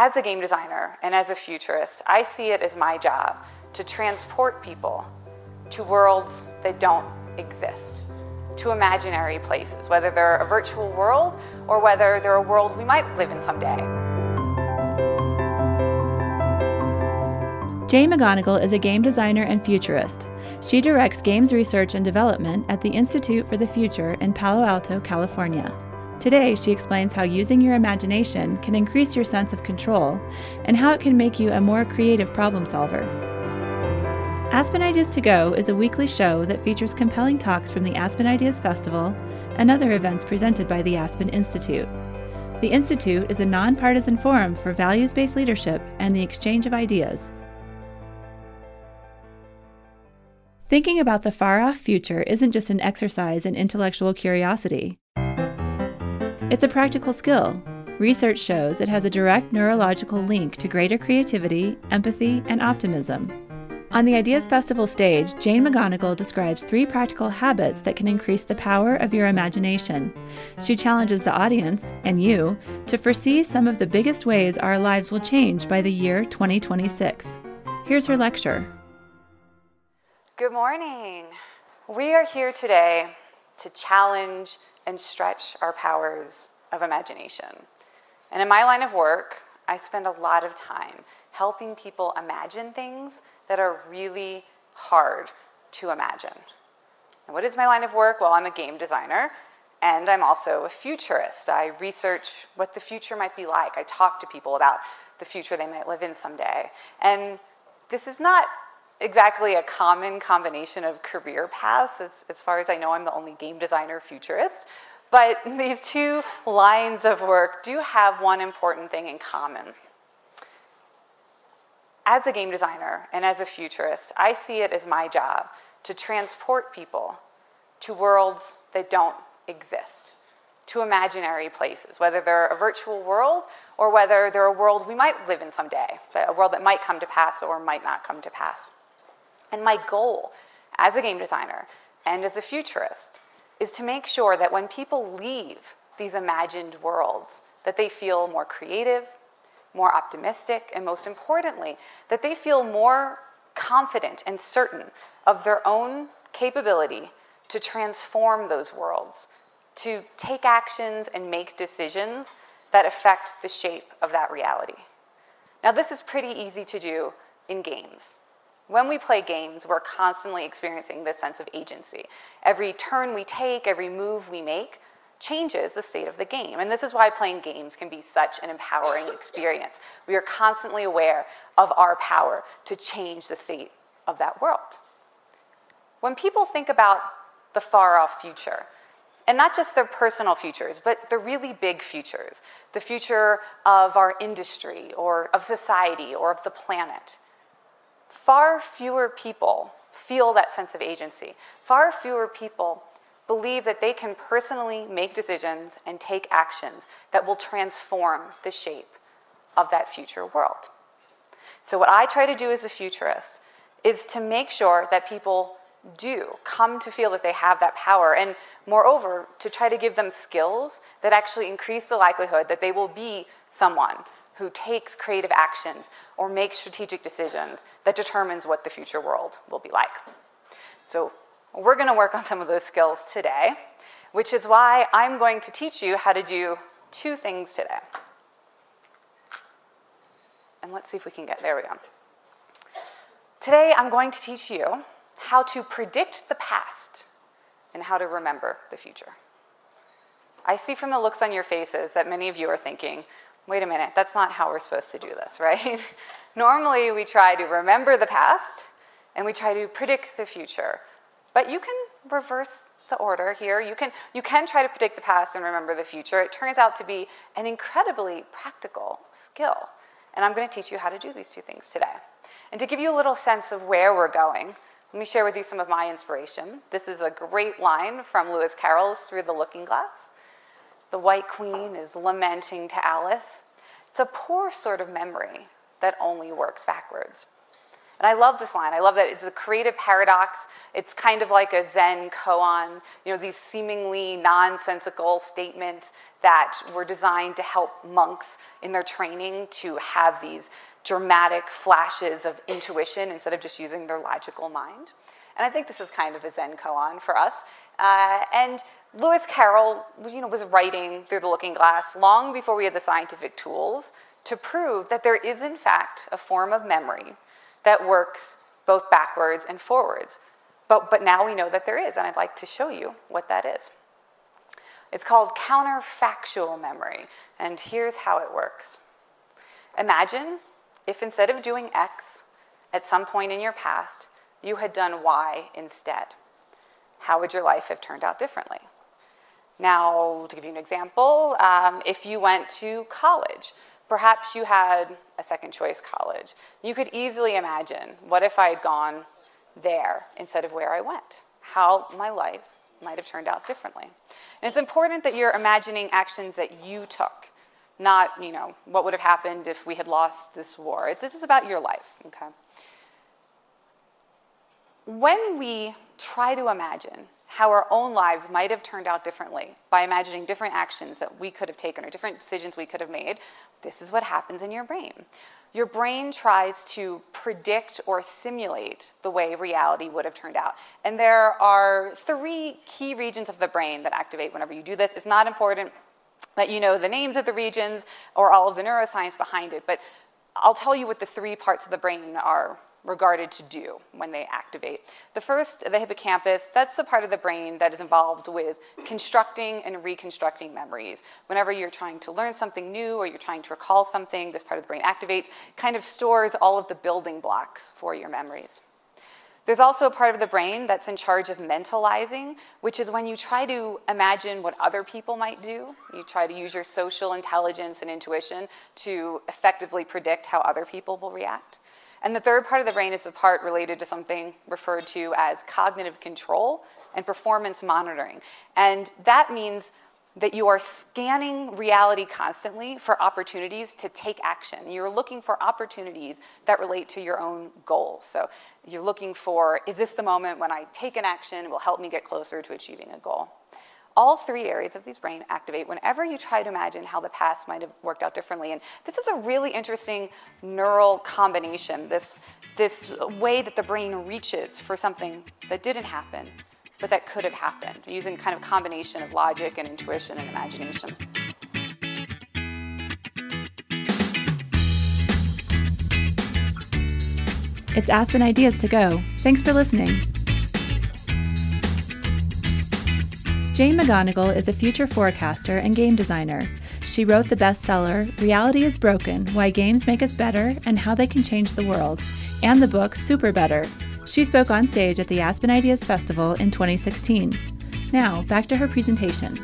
As a game designer and as a futurist, I see it as my job to transport people to worlds that don't exist, to imaginary places, whether they're a virtual world or whether they're a world we might live in someday. Jane McGonigal is a game designer and futurist. She directs games research and development at the Institute for the Future in Palo Alto, California. Today, she explains how using your imagination can increase your sense of control and how it can make you a more creative problem solver. Aspen Ideas to Go is a weekly show that features compelling talks from the Aspen Ideas Festival and other events presented by the Aspen Institute. The Institute is a nonpartisan forum for values based leadership and the exchange of ideas. Thinking about the far off future isn't just an exercise in intellectual curiosity. It's a practical skill. Research shows it has a direct neurological link to greater creativity, empathy, and optimism. On the Ideas Festival stage, Jane McGonigal describes three practical habits that can increase the power of your imagination. She challenges the audience, and you, to foresee some of the biggest ways our lives will change by the year 2026. Here's her lecture. Good morning. We are here today to challenge and stretch our powers of imagination. And in my line of work, I spend a lot of time helping people imagine things that are really hard to imagine. And what is my line of work? Well, I'm a game designer and I'm also a futurist. I research what the future might be like. I talk to people about the future they might live in someday. And this is not exactly a common combination of career paths. As, as far as I know, I'm the only game designer futurist. But these two lines of work do have one important thing in common. As a game designer and as a futurist, I see it as my job to transport people to worlds that don't exist, to imaginary places, whether they're a virtual world or whether they're a world we might live in someday, a world that might come to pass or might not come to pass. And my goal as a game designer and as a futurist is to make sure that when people leave these imagined worlds, that they feel more creative, more optimistic, and most importantly, that they feel more confident and certain of their own capability to transform those worlds, to take actions and make decisions that affect the shape of that reality. Now, this is pretty easy to do in games. When we play games, we're constantly experiencing this sense of agency. Every turn we take, every move we make, changes the state of the game. And this is why playing games can be such an empowering experience. We are constantly aware of our power to change the state of that world. When people think about the far off future, and not just their personal futures, but the really big futures, the future of our industry or of society or of the planet, far fewer people feel that sense of agency. Far fewer people believe that they can personally make decisions and take actions that will transform the shape of that future world. So, what I try to do as a futurist is to make sure that people do come to feel that they have that power, and moreover, to try to give them skills that actually increase the likelihood that they will be someone who takes creative actions or makes strategic decisions that determines what the future world will be like. So we're going to work on some of those skills today, which is why I'm going to teach you how to do two things today. And let's see if we can get, there we go. Today I'm going to teach you how to predict the past and how to remember the future. I see from the looks on your faces that many of you are thinking, wait a minute, that's not how we're supposed to do this, right? Normally, we try to remember the past and we try to predict the future. But you can reverse the order here. You can, you can try to predict the past and remember the future. It turns out to be an incredibly practical skill. And I'm going to teach you how to do these two things today. And to give you a little sense of where we're going, let me share with you some of my inspiration. This is a great line from Lewis Carroll's Through the Looking Glass. The White Queen is lamenting to Alice. It's a poor sort of memory that only works backwards. And I love this line. I love that it's a creative paradox. It's kind of like a Zen koan, you know, these seemingly nonsensical statements that were designed to help monks in their training to have these dramatic flashes of intuition instead of just using their logical mind. And I think this is kind of a Zen koan for us. Uh, and Lewis Carroll you know, was writing through the looking glass long before we had the scientific tools to prove that there is, in fact, a form of memory that works both backwards and forwards. But, but now we know that there is, and I'd like to show you what that is. It's called counterfactual memory, and here's how it works. Imagine if instead of doing X at some point in your past, you had done Y instead. How would your life have turned out differently? Now, to give you an example, um, if you went to college, perhaps you had a second choice college. You could easily imagine what if I had gone there instead of where I went? How my life might have turned out differently. And it's important that you're imagining actions that you took, not, you know, what would have happened if we had lost this war. It's, this is about your life, okay? When we try to imagine how our own lives might have turned out differently by imagining different actions that we could have taken or different decisions we could have made, this is what happens in your brain. Your brain tries to predict or simulate the way reality would have turned out. And there are three key regions of the brain that activate whenever you do this. It's not important that you know the names of the regions or all of the neuroscience behind it, but I'll tell you what the three parts of the brain are regarded to do when they activate. The first, the hippocampus, that's the part of the brain that is involved with constructing and reconstructing memories. Whenever you're trying to learn something new or you're trying to recall something, this part of the brain activates, kind of stores all of the building blocks for your memories. There's also a part of the brain that's in charge of mentalizing, which is when you try to imagine what other people might do. You try to use your social intelligence and intuition to effectively predict how other people will react. And the third part of the brain is the part related to something referred to as cognitive control and performance monitoring. And that means that you are scanning reality constantly for opportunities to take action. You're looking for opportunities that relate to your own goals. So you're looking for, is this the moment when I take an action will help me get closer to achieving a goal? All three areas of these brain activate whenever you try to imagine how the past might have worked out differently. And this is a really interesting neural combination, this, this way that the brain reaches for something that didn't happen but that could have happened, using kind of combination of logic and intuition and imagination. It's Aspen Ideas to Go. Thanks for listening. Jane McGonigal is a future forecaster and game designer. She wrote the bestseller Reality is Broken Why Games Make Us Better and How They Can Change the World, and the book Super Better she spoke on stage at the Aspen Ideas Festival in 2016. Now, back to her presentation.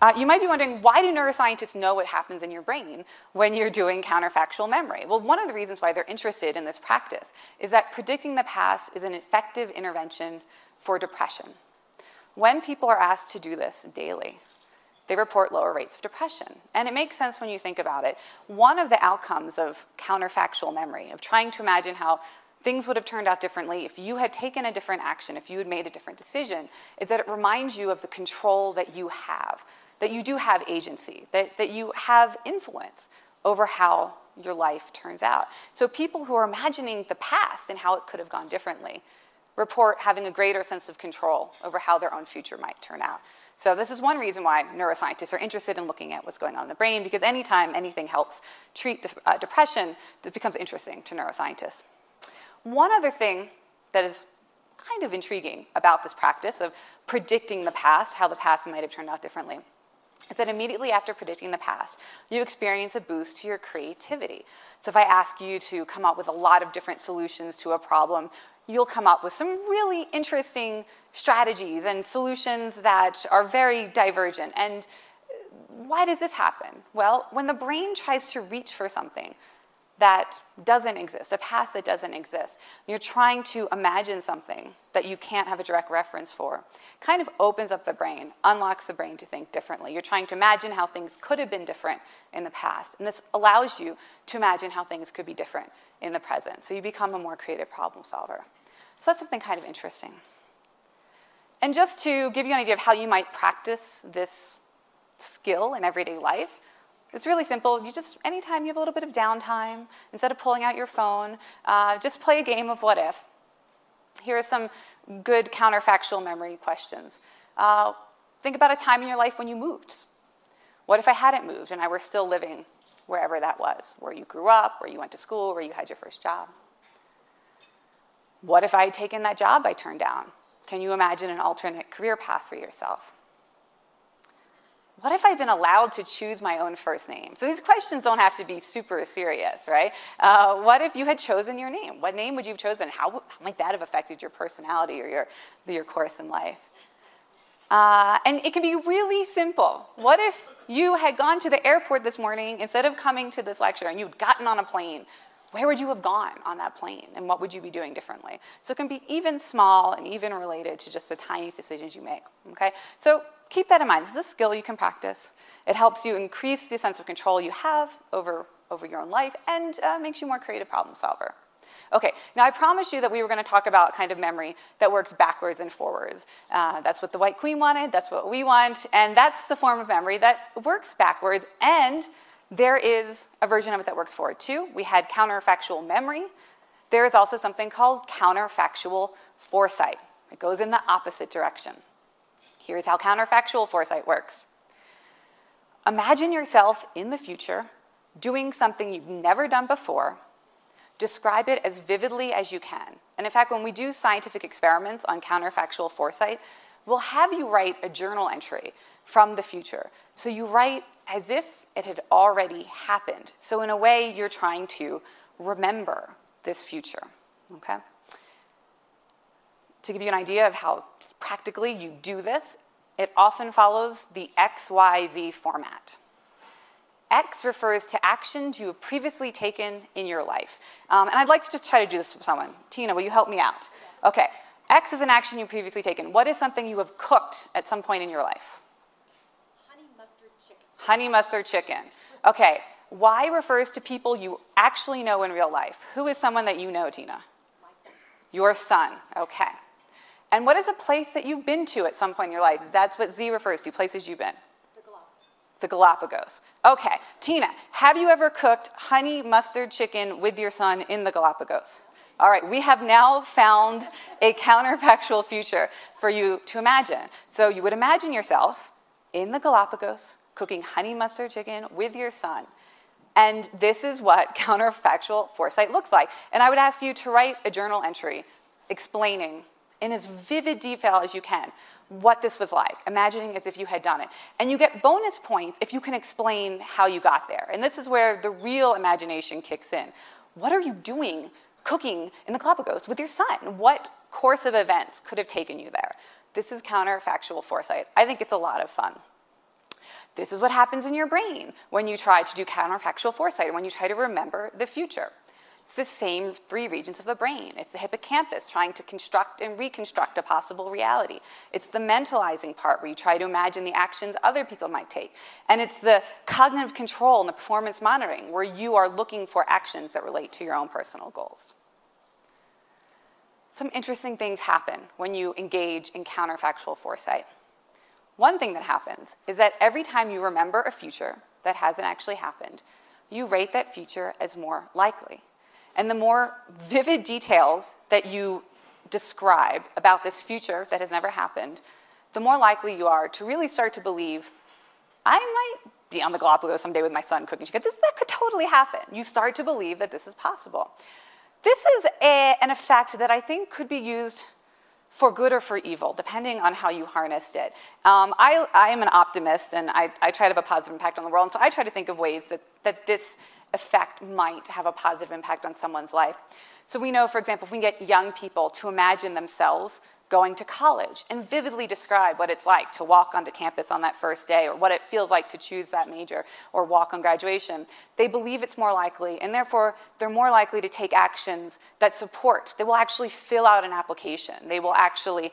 Uh, you might be wondering, why do neuroscientists know what happens in your brain when you're doing counterfactual memory? Well, one of the reasons why they're interested in this practice is that predicting the past is an effective intervention for depression. When people are asked to do this daily, they report lower rates of depression. And it makes sense when you think about it. One of the outcomes of counterfactual memory, of trying to imagine how things would have turned out differently if you had taken a different action, if you had made a different decision, is that it reminds you of the control that you have, that you do have agency, that, that you have influence over how your life turns out. So people who are imagining the past and how it could have gone differently report having a greater sense of control over how their own future might turn out. So this is one reason why neuroscientists are interested in looking at what's going on in the brain, because anytime anything helps treat de uh, depression, this becomes interesting to neuroscientists. One other thing that is kind of intriguing about this practice of predicting the past, how the past might have turned out differently, is that immediately after predicting the past, you experience a boost to your creativity. So if I ask you to come up with a lot of different solutions to a problem, you'll come up with some really interesting strategies and solutions that are very divergent. And why does this happen? Well, when the brain tries to reach for something that doesn't exist, a past that doesn't exist. You're trying to imagine something that you can't have a direct reference for. Kind of opens up the brain, unlocks the brain to think differently. You're trying to imagine how things could have been different in the past. And this allows you to imagine how things could be different in the present. So you become a more creative problem solver. So that's something kind of interesting. And just to give you an idea of how you might practice this skill in everyday life, it's really simple. You just, anytime you have a little bit of downtime, instead of pulling out your phone, uh, just play a game of what if. Here are some good counterfactual memory questions. Uh, think about a time in your life when you moved. What if I hadn't moved and I were still living wherever that was, where you grew up, where you went to school, where you had your first job? What if I had taken that job I turned down? Can you imagine an alternate career path for yourself? What if I've been allowed to choose my own first name? So these questions don't have to be super serious, right? Uh, what if you had chosen your name? What name would you have chosen? How, how might that have affected your personality or your, your course in life? Uh, and it can be really simple. What if you had gone to the airport this morning instead of coming to this lecture and you'd gotten on a plane? Where would you have gone on that plane and what would you be doing differently? So it can be even small and even related to just the tiny decisions you make, okay? So keep that in mind. This is a skill you can practice. It helps you increase the sense of control you have over, over your own life and uh, makes you more creative problem solver. Okay, now I promised you that we were going to talk about kind of memory that works backwards and forwards. Uh, that's what the White Queen wanted, that's what we want, and that's the form of memory that works backwards, and there is a version of it that works forward too. We had counterfactual memory. There is also something called counterfactual foresight. It goes in the opposite direction. Here's how counterfactual foresight works Imagine yourself in the future doing something you've never done before. Describe it as vividly as you can. And in fact, when we do scientific experiments on counterfactual foresight, we'll have you write a journal entry from the future. So you write as if it had already happened. So, in a way, you're trying to remember this future. Okay? To give you an idea of how practically you do this, it often follows the XYZ format. X refers to actions you have previously taken in your life. Um, and I'd like to just try to do this for someone. Tina, will you help me out? Okay. X is an action you've previously taken. What is something you have cooked at some point in your life? Honey mustard chicken. Honey mustard chicken. Okay. Y refers to people you actually know in real life. Who is someone that you know, Tina? My son. Your son. Okay. And what is a place that you've been to at some point in your life? That's what Z refers to, places you've been. The Galapagos. The Galapagos. Okay, Tina, have you ever cooked honey mustard chicken with your son in the Galapagos? All right, we have now found a counterfactual future for you to imagine. So you would imagine yourself in the Galapagos cooking honey mustard chicken with your son. And this is what counterfactual foresight looks like. And I would ask you to write a journal entry explaining in as vivid detail as you can what this was like, imagining as if you had done it. And you get bonus points if you can explain how you got there. And this is where the real imagination kicks in. What are you doing cooking in the Galapagos with your son? What course of events could have taken you there? This is counterfactual foresight. I think it's a lot of fun. This is what happens in your brain when you try to do counterfactual foresight, when you try to remember the future. It's the same three regions of the brain. It's the hippocampus trying to construct and reconstruct a possible reality. It's the mentalizing part where you try to imagine the actions other people might take. And it's the cognitive control and the performance monitoring where you are looking for actions that relate to your own personal goals. Some interesting things happen when you engage in counterfactual foresight. One thing that happens is that every time you remember a future that hasn't actually happened, you rate that future as more likely. And the more vivid details that you describe about this future that has never happened, the more likely you are to really start to believe, I might be on the Galapagos someday with my son cooking chicken. This, that could totally happen. You start to believe that this is possible. This is a, an effect that I think could be used for good or for evil, depending on how you harnessed it. Um, I, I, am an optimist and I, I, try to have a positive impact on the world, and so I try to think of ways that, that this effect might have a positive impact on someone's life. So we know, for example, if we get young people to imagine themselves going to college and vividly describe what it's like to walk onto campus on that first day or what it feels like to choose that major or walk on graduation, they believe it's more likely and therefore they're more likely to take actions that support. They will actually fill out an application. They will actually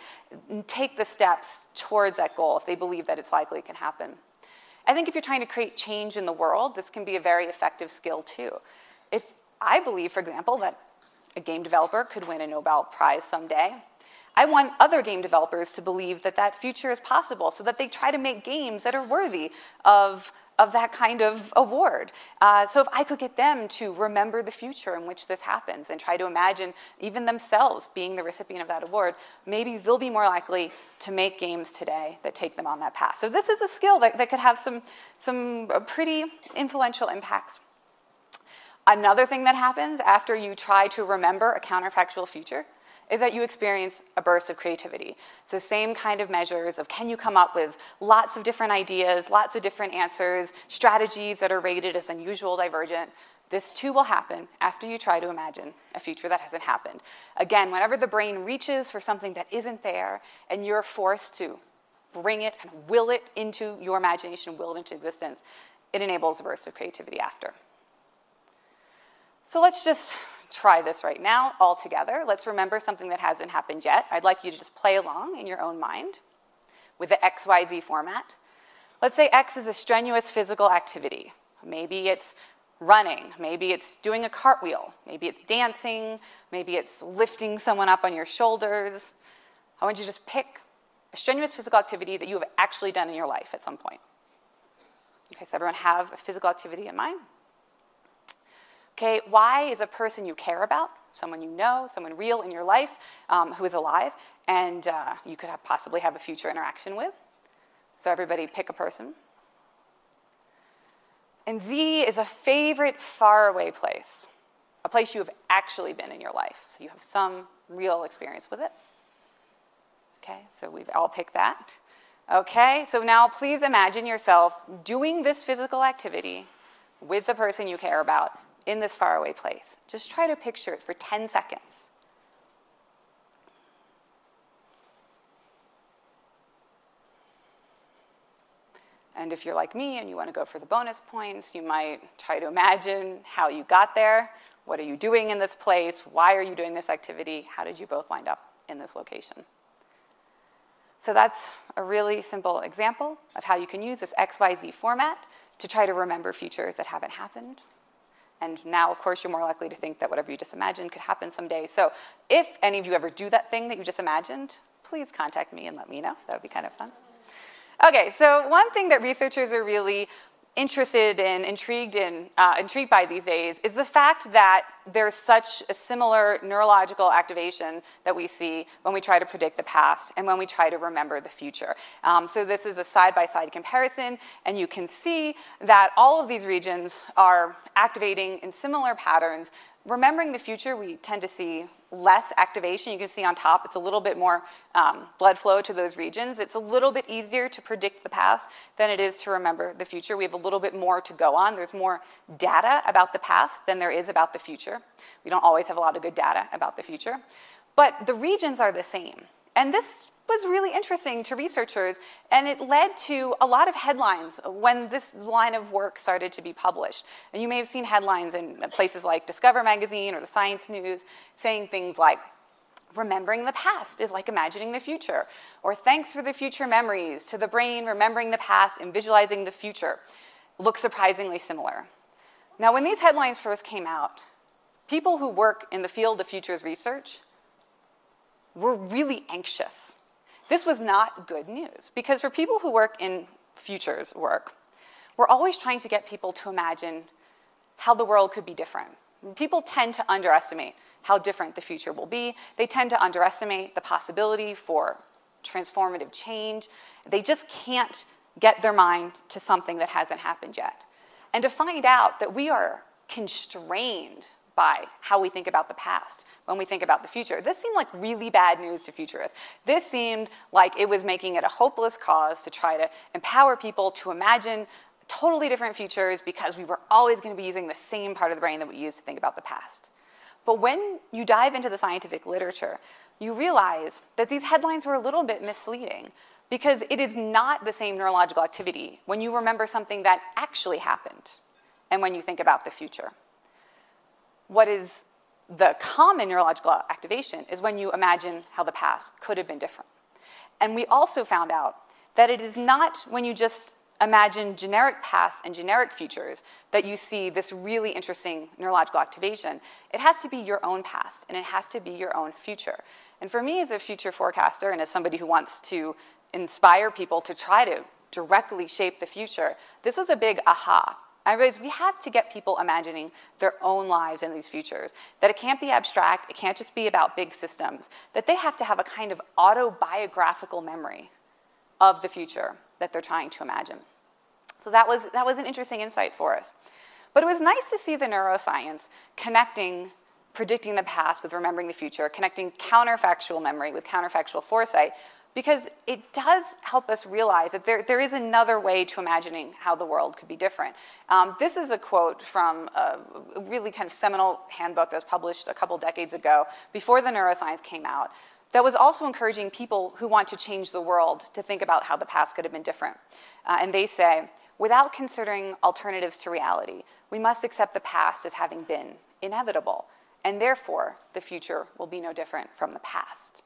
take the steps towards that goal if they believe that it's likely it can happen. I think if you're trying to create change in the world, this can be a very effective skill too. If I believe, for example, that a game developer could win a Nobel Prize someday, I want other game developers to believe that that future is possible so that they try to make games that are worthy of, of that kind of award. Uh, so if I could get them to remember the future in which this happens and try to imagine even themselves being the recipient of that award, maybe they'll be more likely to make games today that take them on that path. So this is a skill that, that could have some, some pretty influential impacts. Another thing that happens after you try to remember a counterfactual future is that you experience a burst of creativity. So same kind of measures of can you come up with lots of different ideas, lots of different answers, strategies that are rated as unusual, divergent. This too will happen after you try to imagine a future that hasn't happened. Again, whenever the brain reaches for something that isn't there and you're forced to bring it and will it into your imagination, will it into existence, it enables a burst of creativity after. So let's just try this right now all together. Let's remember something that hasn't happened yet. I'd like you to just play along in your own mind with the XYZ format. Let's say X is a strenuous physical activity. Maybe it's running, maybe it's doing a cartwheel, maybe it's dancing, maybe it's lifting someone up on your shoulders. I want you to just pick a strenuous physical activity that you have actually done in your life at some point. Okay, so everyone have a physical activity in mind? Okay, Y is a person you care about, someone you know, someone real in your life um, who is alive, and uh, you could have possibly have a future interaction with. So everybody pick a person. And Z is a favorite faraway place, a place you have actually been in your life. So you have some real experience with it. Okay, so we've all picked that. Okay, so now please imagine yourself doing this physical activity with the person you care about in this faraway place. Just try to picture it for 10 seconds. And if you're like me and you want to go for the bonus points, you might try to imagine how you got there. What are you doing in this place? Why are you doing this activity? How did you both wind up in this location? So that's a really simple example of how you can use this XYZ format to try to remember futures that haven't happened. And now, of course, you're more likely to think that whatever you just imagined could happen someday. So if any of you ever do that thing that you just imagined, please contact me and let me know. That would be kind of fun. Okay, so one thing that researchers are really interested in, intrigued in, uh, intrigued by these days is the fact that there's such a similar neurological activation that we see when we try to predict the past and when we try to remember the future. Um, so this is a side-by-side -side comparison, and you can see that all of these regions are activating in similar patterns. Remembering the future, we tend to see less activation. You can see on top, it's a little bit more um, blood flow to those regions. It's a little bit easier to predict the past than it is to remember the future. We have a little bit more to go on. There's more data about the past than there is about the future. We don't always have a lot of good data about the future. But the regions are the same. And this was really interesting to researchers, and it led to a lot of headlines when this line of work started to be published. And you may have seen headlines in places like Discover Magazine or the Science News saying things like, remembering the past is like imagining the future, or thanks for the future memories, to the brain remembering the past and visualizing the future, look surprisingly similar. Now, when these headlines first came out, people who work in the field of futures research were really anxious this was not good news because for people who work in futures work, we're always trying to get people to imagine how the world could be different. People tend to underestimate how different the future will be. They tend to underestimate the possibility for transformative change. They just can't get their mind to something that hasn't happened yet. And to find out that we are constrained by how we think about the past when we think about the future. This seemed like really bad news to futurists. This seemed like it was making it a hopeless cause to try to empower people to imagine totally different futures because we were always going to be using the same part of the brain that we use to think about the past. But when you dive into the scientific literature, you realize that these headlines were a little bit misleading because it is not the same neurological activity when you remember something that actually happened and when you think about the future. What is the common neurological activation is when you imagine how the past could have been different. And we also found out that it is not when you just imagine generic pasts and generic futures that you see this really interesting neurological activation. It has to be your own past and it has to be your own future. And for me, as a future forecaster and as somebody who wants to inspire people to try to directly shape the future, this was a big aha. I realized we have to get people imagining their own lives in these futures, that it can't be abstract, it can't just be about big systems, that they have to have a kind of autobiographical memory of the future that they're trying to imagine. So that was, that was an interesting insight for us. But it was nice to see the neuroscience connecting predicting the past with remembering the future, connecting counterfactual memory with counterfactual foresight, because it does help us realize that there, there is another way to imagining how the world could be different. Um, this is a quote from a really kind of seminal handbook that was published a couple decades ago, before the neuroscience came out, that was also encouraging people who want to change the world to think about how the past could have been different. Uh, and they say, without considering alternatives to reality, we must accept the past as having been inevitable, and therefore the future will be no different from the past.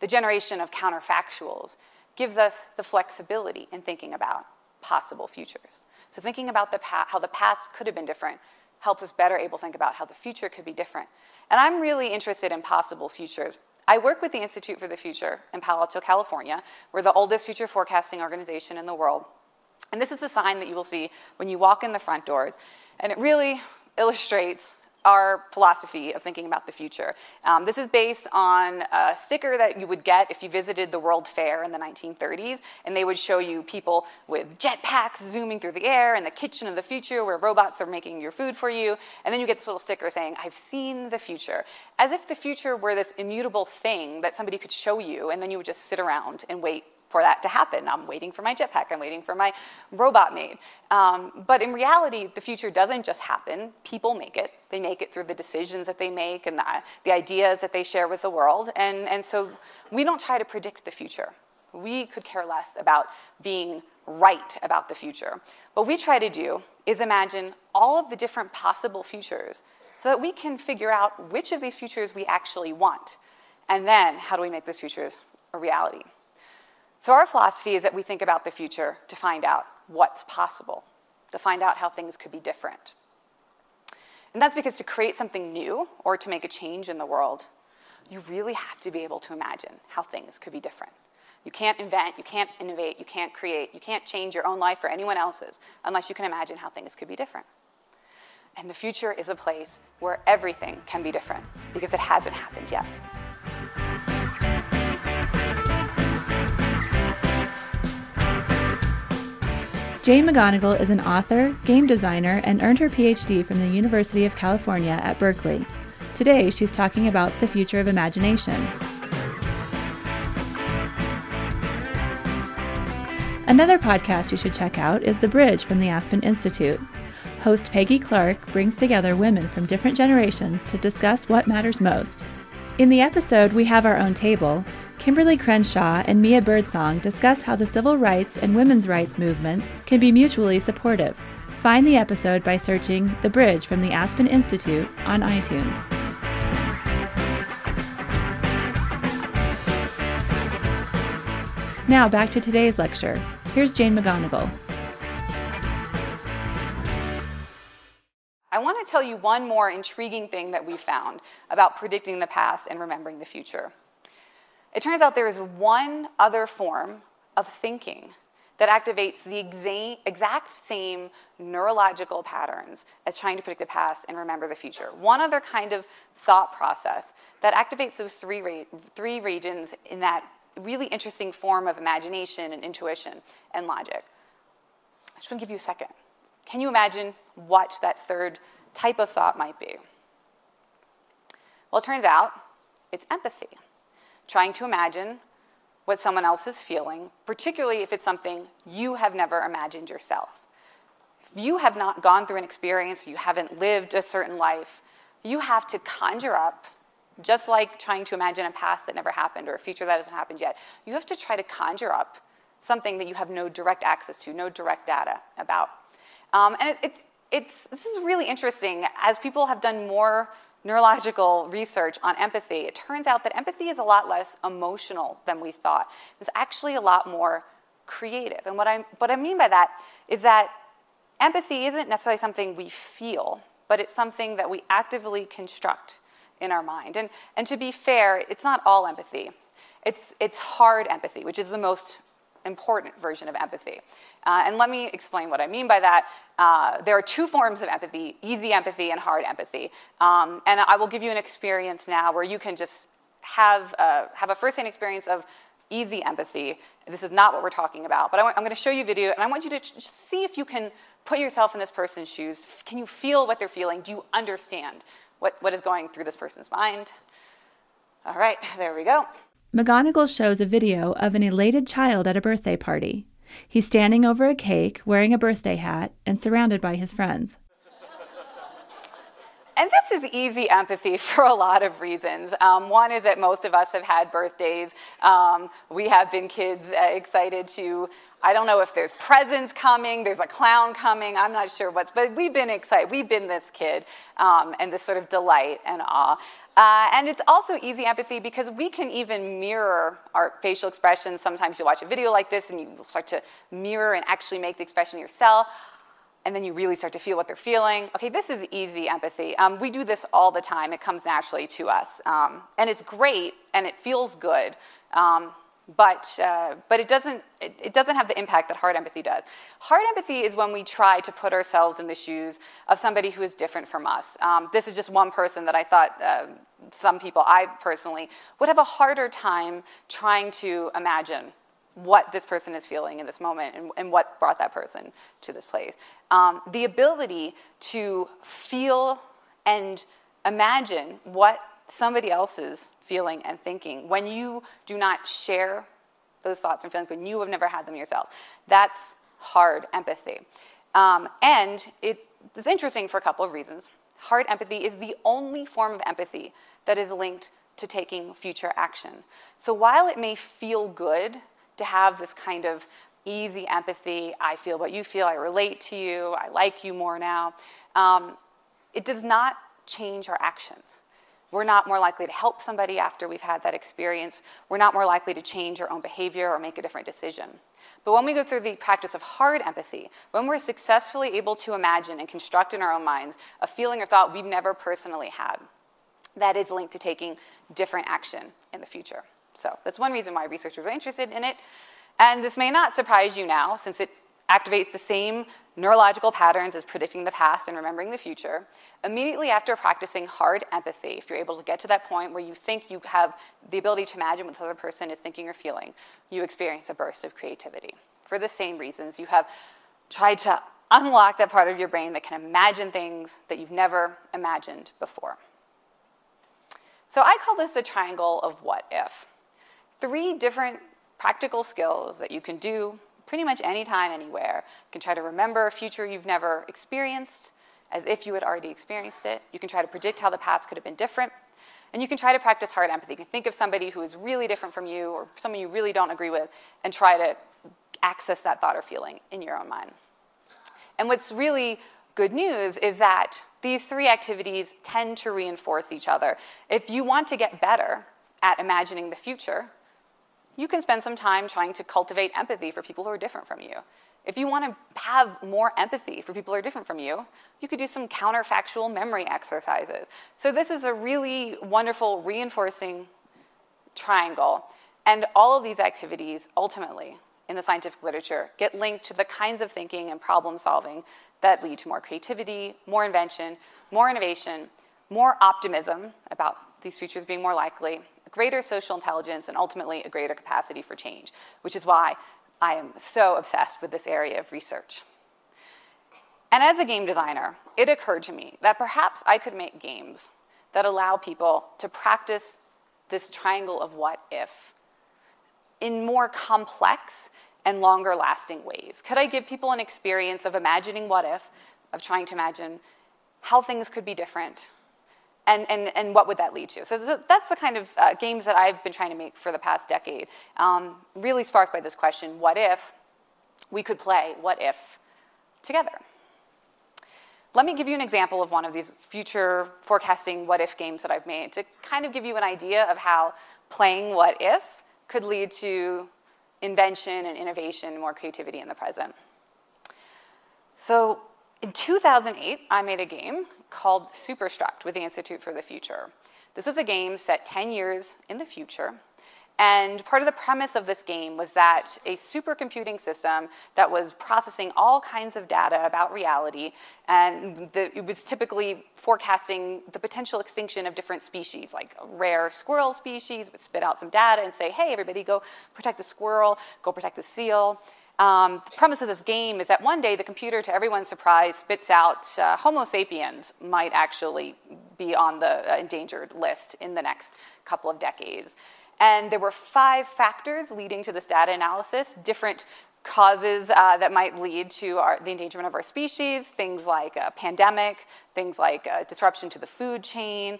The generation of counterfactuals gives us the flexibility in thinking about possible futures. So thinking about the how the past could have been different helps us better able to think about how the future could be different. And I'm really interested in possible futures. I work with the Institute for the Future in Palo Alto, California. We're the oldest future forecasting organization in the world. And this is the sign that you will see when you walk in the front doors. And it really illustrates our philosophy of thinking about the future. Um, this is based on a sticker that you would get if you visited the World Fair in the 1930s, and they would show you people with jetpacks zooming through the air and the kitchen of the future where robots are making your food for you, and then you get this little sticker saying, I've seen the future, as if the future were this immutable thing that somebody could show you, and then you would just sit around and wait for that to happen. I'm waiting for my jetpack, I'm waiting for my robot maid. Um, but in reality, the future doesn't just happen, people make it. They make it through the decisions that they make and the, the ideas that they share with the world. And, and so we don't try to predict the future. We could care less about being right about the future. What we try to do is imagine all of the different possible futures so that we can figure out which of these futures we actually want. And then how do we make those futures a reality? So, our philosophy is that we think about the future to find out what's possible, to find out how things could be different. And that's because to create something new or to make a change in the world, you really have to be able to imagine how things could be different. You can't invent, you can't innovate, you can't create, you can't change your own life or anyone else's unless you can imagine how things could be different. And the future is a place where everything can be different because it hasn't happened yet. Jane McGonigal is an author, game designer, and earned her PhD from the University of California at Berkeley. Today, she's talking about the future of imagination. Another podcast you should check out is The Bridge from the Aspen Institute. Host Peggy Clark brings together women from different generations to discuss what matters most. In the episode, we have our own table. Kimberlé Crenshaw and Mia Birdsong discuss how the civil rights and women's rights movements can be mutually supportive. Find the episode by searching The Bridge from the Aspen Institute on iTunes. Now back to today's lecture. Here's Jane McGonigal. I want to tell you one more intriguing thing that we found about predicting the past and remembering the future. It turns out there is one other form of thinking that activates the exact same neurological patterns as trying to predict the past and remember the future. One other kind of thought process that activates those three, re- three regions in that really interesting form of imagination and intuition and logic. I just want to give you a second. Can you imagine what that third type of thought might be? Well, it turns out it's empathy trying to imagine what someone else is feeling, particularly if it's something you have never imagined yourself. If you have not gone through an experience, you haven't lived a certain life, you have to conjure up, just like trying to imagine a past that never happened or a future that hasn't happened yet, you have to try to conjure up something that you have no direct access to, no direct data about. Um, and it, it's, it's, this is really interesting. As people have done more neurological research on empathy, it turns out that empathy is a lot less emotional than we thought. It's actually a lot more creative. And what I, what I mean by that is that empathy isn't necessarily something we feel, but it's something that we actively construct in our mind. And, and to be fair, it's not all empathy. It's, it's hard empathy, which is the most important version of empathy. Uh, and let me explain what I mean by that. Uh, there are two forms of empathy easy empathy and hard empathy. Um, and I will give you an experience now where you can just have, uh, have a firsthand experience of easy empathy. This is not what we're talking about, but I am going to show you a video and I want you to see if you can put yourself in this person's shoes. Can you feel what they're feeling? Do you understand what, what is going through this person's mind? All right, there we go. McGonigal shows a video of an elated child at a birthday party. He's standing over a cake, wearing a birthday hat, and surrounded by his friends. And this is easy empathy for a lot of reasons. Um, one is that most of us have had birthdays. Um, we have been kids uh, excited to, I don't know if there's presents coming, there's a clown coming, I'm not sure what's, but we've been excited. We've been this kid um, and this sort of delight and awe. Uh, and it's also easy empathy because we can even mirror our facial expressions. Sometimes you watch a video like this and you start to mirror and actually make the expression yourself. And then you really start to feel what they're feeling. Okay, this is easy empathy. Um, we do this all the time. It comes naturally to us. Um, and it's great and it feels good. Um, but, uh, but it, doesn't, it, it, doesn't have the impact that hard empathy does. Hard empathy is when we try to put ourselves in the shoes of somebody who is different from us. Um, this is just one person that I thought uh, some people, I personally, would have a harder time trying to imagine what this person is feeling in this moment and, and what brought that person to this place. Um, the ability to feel and imagine what somebody else's feeling and thinking when you do not share those thoughts and feelings, when you have never had them yourself. That's hard empathy. Um, and it, it's interesting for a couple of reasons. Hard empathy is the only form of empathy that is linked to taking future action. So while it may feel good to have this kind of easy empathy, I feel what you feel, I relate to you, I like you more now, um, it does not change our actions. We're not more likely to help somebody after we've had that experience. We're not more likely to change our own behavior or make a different decision. But when we go through the practice of hard empathy, when we're successfully able to imagine and construct in our own minds a feeling or thought we've never personally had, that is linked to taking different action in the future. So that's one reason why researchers are interested in it. And this may not surprise you now, since it activates the same neurological patterns as predicting the past and remembering the future. Immediately after practicing hard empathy, if you're able to get to that point where you think you have the ability to imagine what the other person is thinking or feeling, you experience a burst of creativity. For the same reasons, you have tried to unlock that part of your brain that can imagine things that you've never imagined before. So I call this a triangle of what if. Three different practical skills that you can do pretty much anytime, anywhere. You can try to remember a future you've never experienced as if you had already experienced it. You can try to predict how the past could have been different. And you can try to practice hard empathy. You can think of somebody who is really different from you or someone you really don't agree with and try to access that thought or feeling in your own mind. And what's really good news is that these three activities tend to reinforce each other. If you want to get better at imagining the future, you can spend some time trying to cultivate empathy for people who are different from you. If you want to have more empathy for people who are different from you, you could do some counterfactual memory exercises. So, this is a really wonderful reinforcing triangle. And all of these activities ultimately in the scientific literature get linked to the kinds of thinking and problem solving that lead to more creativity, more invention, more innovation, more optimism about these futures being more likely, greater social intelligence, and ultimately a greater capacity for change, which is why I am so obsessed with this area of research. And as a game designer, it occurred to me that perhaps I could make games that allow people to practice this triangle of what if in more complex and longer lasting ways. Could I give people an experience of imagining what if, of trying to imagine how things could be different, and, and, and what would that lead to? So, that's the kind of uh, games that I've been trying to make for the past decade, um, really sparked by this question, what if we could play what if together? Let me give you an example of one of these future forecasting what if games that I've made to kind of give you an idea of how playing what if could lead to invention and innovation more creativity in the present. So in 2008, I made a game called Superstruct with the Institute for the Future. This was a game set 10 years in the future and part of the premise of this game was that a supercomputing system that was processing all kinds of data about reality, and the, it was typically forecasting the potential extinction of different species, like a rare squirrel species would spit out some data and say, hey, everybody go protect the squirrel, go protect the seal. Um, the premise of this game is that one day the computer, to everyone's surprise, spits out uh, Homo sapiens might actually be on the uh, endangered list in the next couple of decades. And there were five factors leading to this data analysis, different causes uh, that might lead to our, the endangerment of our species, things like a pandemic, things like a disruption to the food chain.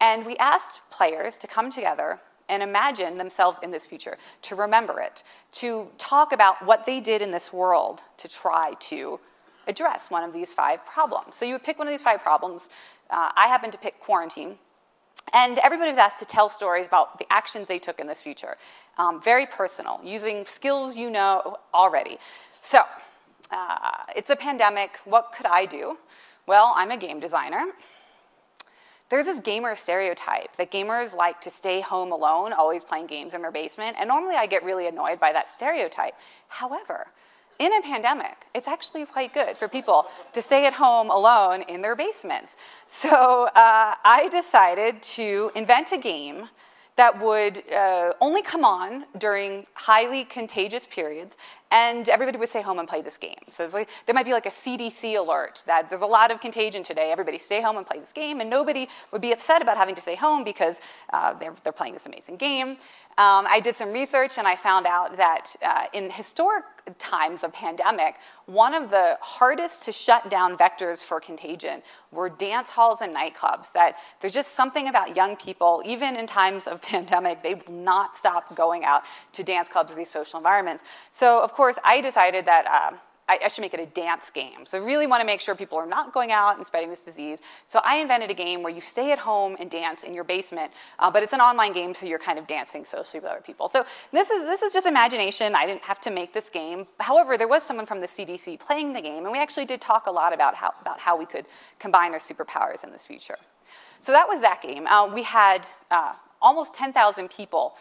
And we asked players to come together and imagine themselves in this future, to remember it, to talk about what they did in this world to try to address one of these five problems. So you would pick one of these five problems. Uh, I happen to pick quarantine and everybody was asked to tell stories about the actions they took in this future. Um, very personal, using skills you know already. So, uh, it's a pandemic. What could I do? Well, I'm a game designer. There's this gamer stereotype that gamers like to stay home alone, always playing games in their basement. And normally I get really annoyed by that stereotype. However, in a pandemic, it's actually quite good for people to stay at home alone in their basements. So uh, I decided to invent a game that would uh, only come on during highly contagious periods and everybody would stay home and play this game. So like, there might be like a CDC alert that there's a lot of contagion today. Everybody stay home and play this game, and nobody would be upset about having to stay home because uh, they're, they're playing this amazing game. Um, I did some research and I found out that uh, in historic times of pandemic, one of the hardest to shut down vectors for contagion were dance halls and nightclubs. That there's just something about young people, even in times of pandemic, they will not stop going out to dance clubs these social environments. So, of course, I decided that. Uh, I, I should make it a dance game. So I really want to make sure people are not going out and spreading this disease. So I invented a game where you stay at home and dance in your basement, uh, but it's an online game, so you're kind of dancing socially with other people. So this is, this is just imagination. I didn't have to make this game. However, there was someone from the CDC playing the game, and we actually did talk a lot about how, about how we could combine our superpowers in this future. So that was that game. Uh, we had uh, almost 10,000 people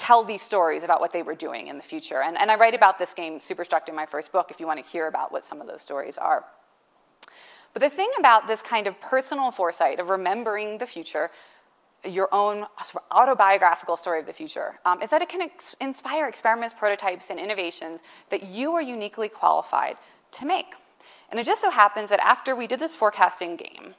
tell these stories about what they were doing in the future. And, and I write about this game, Superstruct, in my first book if you want to hear about what some of those stories are. But the thing about this kind of personal foresight of remembering the future, your own autobiographical story of the future, um, is that it can ex- inspire experiments, prototypes, and innovations that you are uniquely qualified to make. And it just so happens that after we did this forecasting game,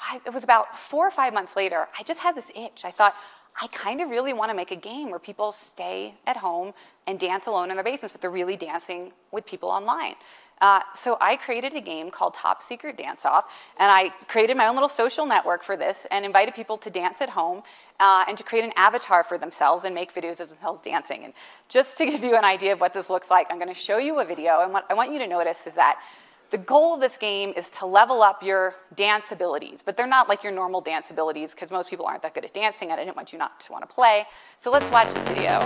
I, it was about four or five months later, I just had this itch. I thought, I kind of really want to make a game where people stay at home and dance alone in their basements, but they're really dancing with people online. Uh, so I created a game called Top Secret Dance Off, and I created my own little social network for this and invited people to dance at home uh, and to create an avatar for themselves and make videos of themselves dancing. And just to give you an idea of what this looks like, I'm going to show you a video, and what I want you to notice is that the goal of this game is to level up your dance abilities, but they're not like your normal dance abilities because most people aren't that good at dancing and I didn't want you not to want to play. So let's watch this video.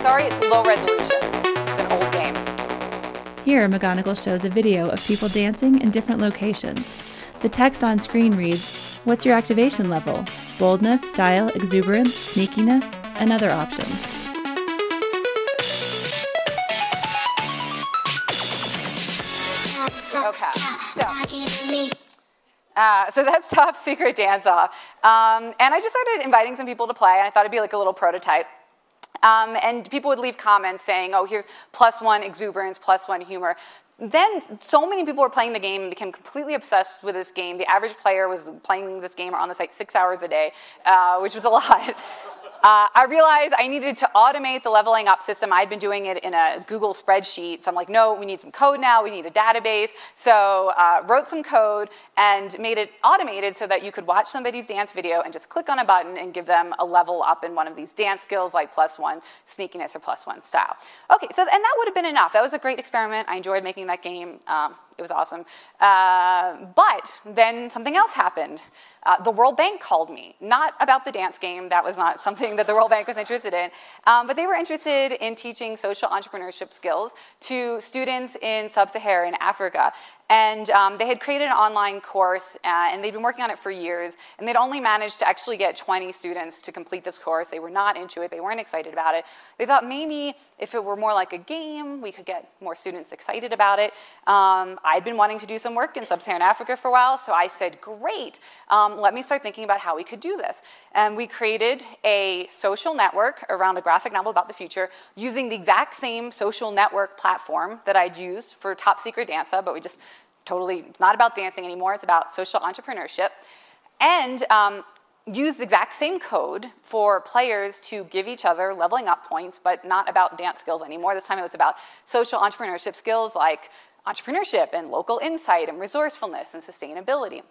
Sorry, it's low resolution. It's an old game. Here, McGonigal shows a video of people dancing in different locations. The text on screen reads, What's your activation level? Boldness, style, exuberance, sneakiness, and other options. Uh, so that's Top Secret Dance Off. Um, and I just started inviting some people to play, and I thought it'd be like a little prototype. Um, and people would leave comments saying, oh, here's plus one exuberance, plus one humor. Then so many people were playing the game and became completely obsessed with this game. The average player was playing this game or on the site six hours a day, uh, which was a lot. Uh, I realized I needed to automate the leveling up system. I'd been doing it in a Google spreadsheet. So I'm like, no, we need some code now. We need a database. So uh, wrote some code and made it automated so that you could watch somebody's dance video and just click on a button and give them a level up in one of these dance skills like plus one sneakiness or plus one style. Okay, so and that would have been enough. That was a great experiment. I enjoyed making that game. Um, it was awesome. Uh, but then something else happened. Uh, the World Bank called me, not about the dance game. That was not something that the World Bank was interested in. Um, but they were interested in teaching social entrepreneurship skills to students in sub Saharan Africa. And um, they had created an online course, uh, and they'd been working on it for years, and they'd only managed to actually get 20 students to complete this course. They were not into it, they weren't excited about it. They thought maybe if it were more like a game, we could get more students excited about it. Um, I'd been wanting to do some work in sub Saharan Africa for a while, so I said, Great, um, let me start thinking about how we could do this. And we created a social network around a graphic novel about the future using the exact same social network platform that I'd used for Top Secret Hub, but we just totally, it's not about dancing anymore, it's about social entrepreneurship. And um, use the exact same code for players to give each other leveling up points, but not about dance skills anymore. This time it was about social entrepreneurship skills like entrepreneurship and local insight and resourcefulness and sustainability.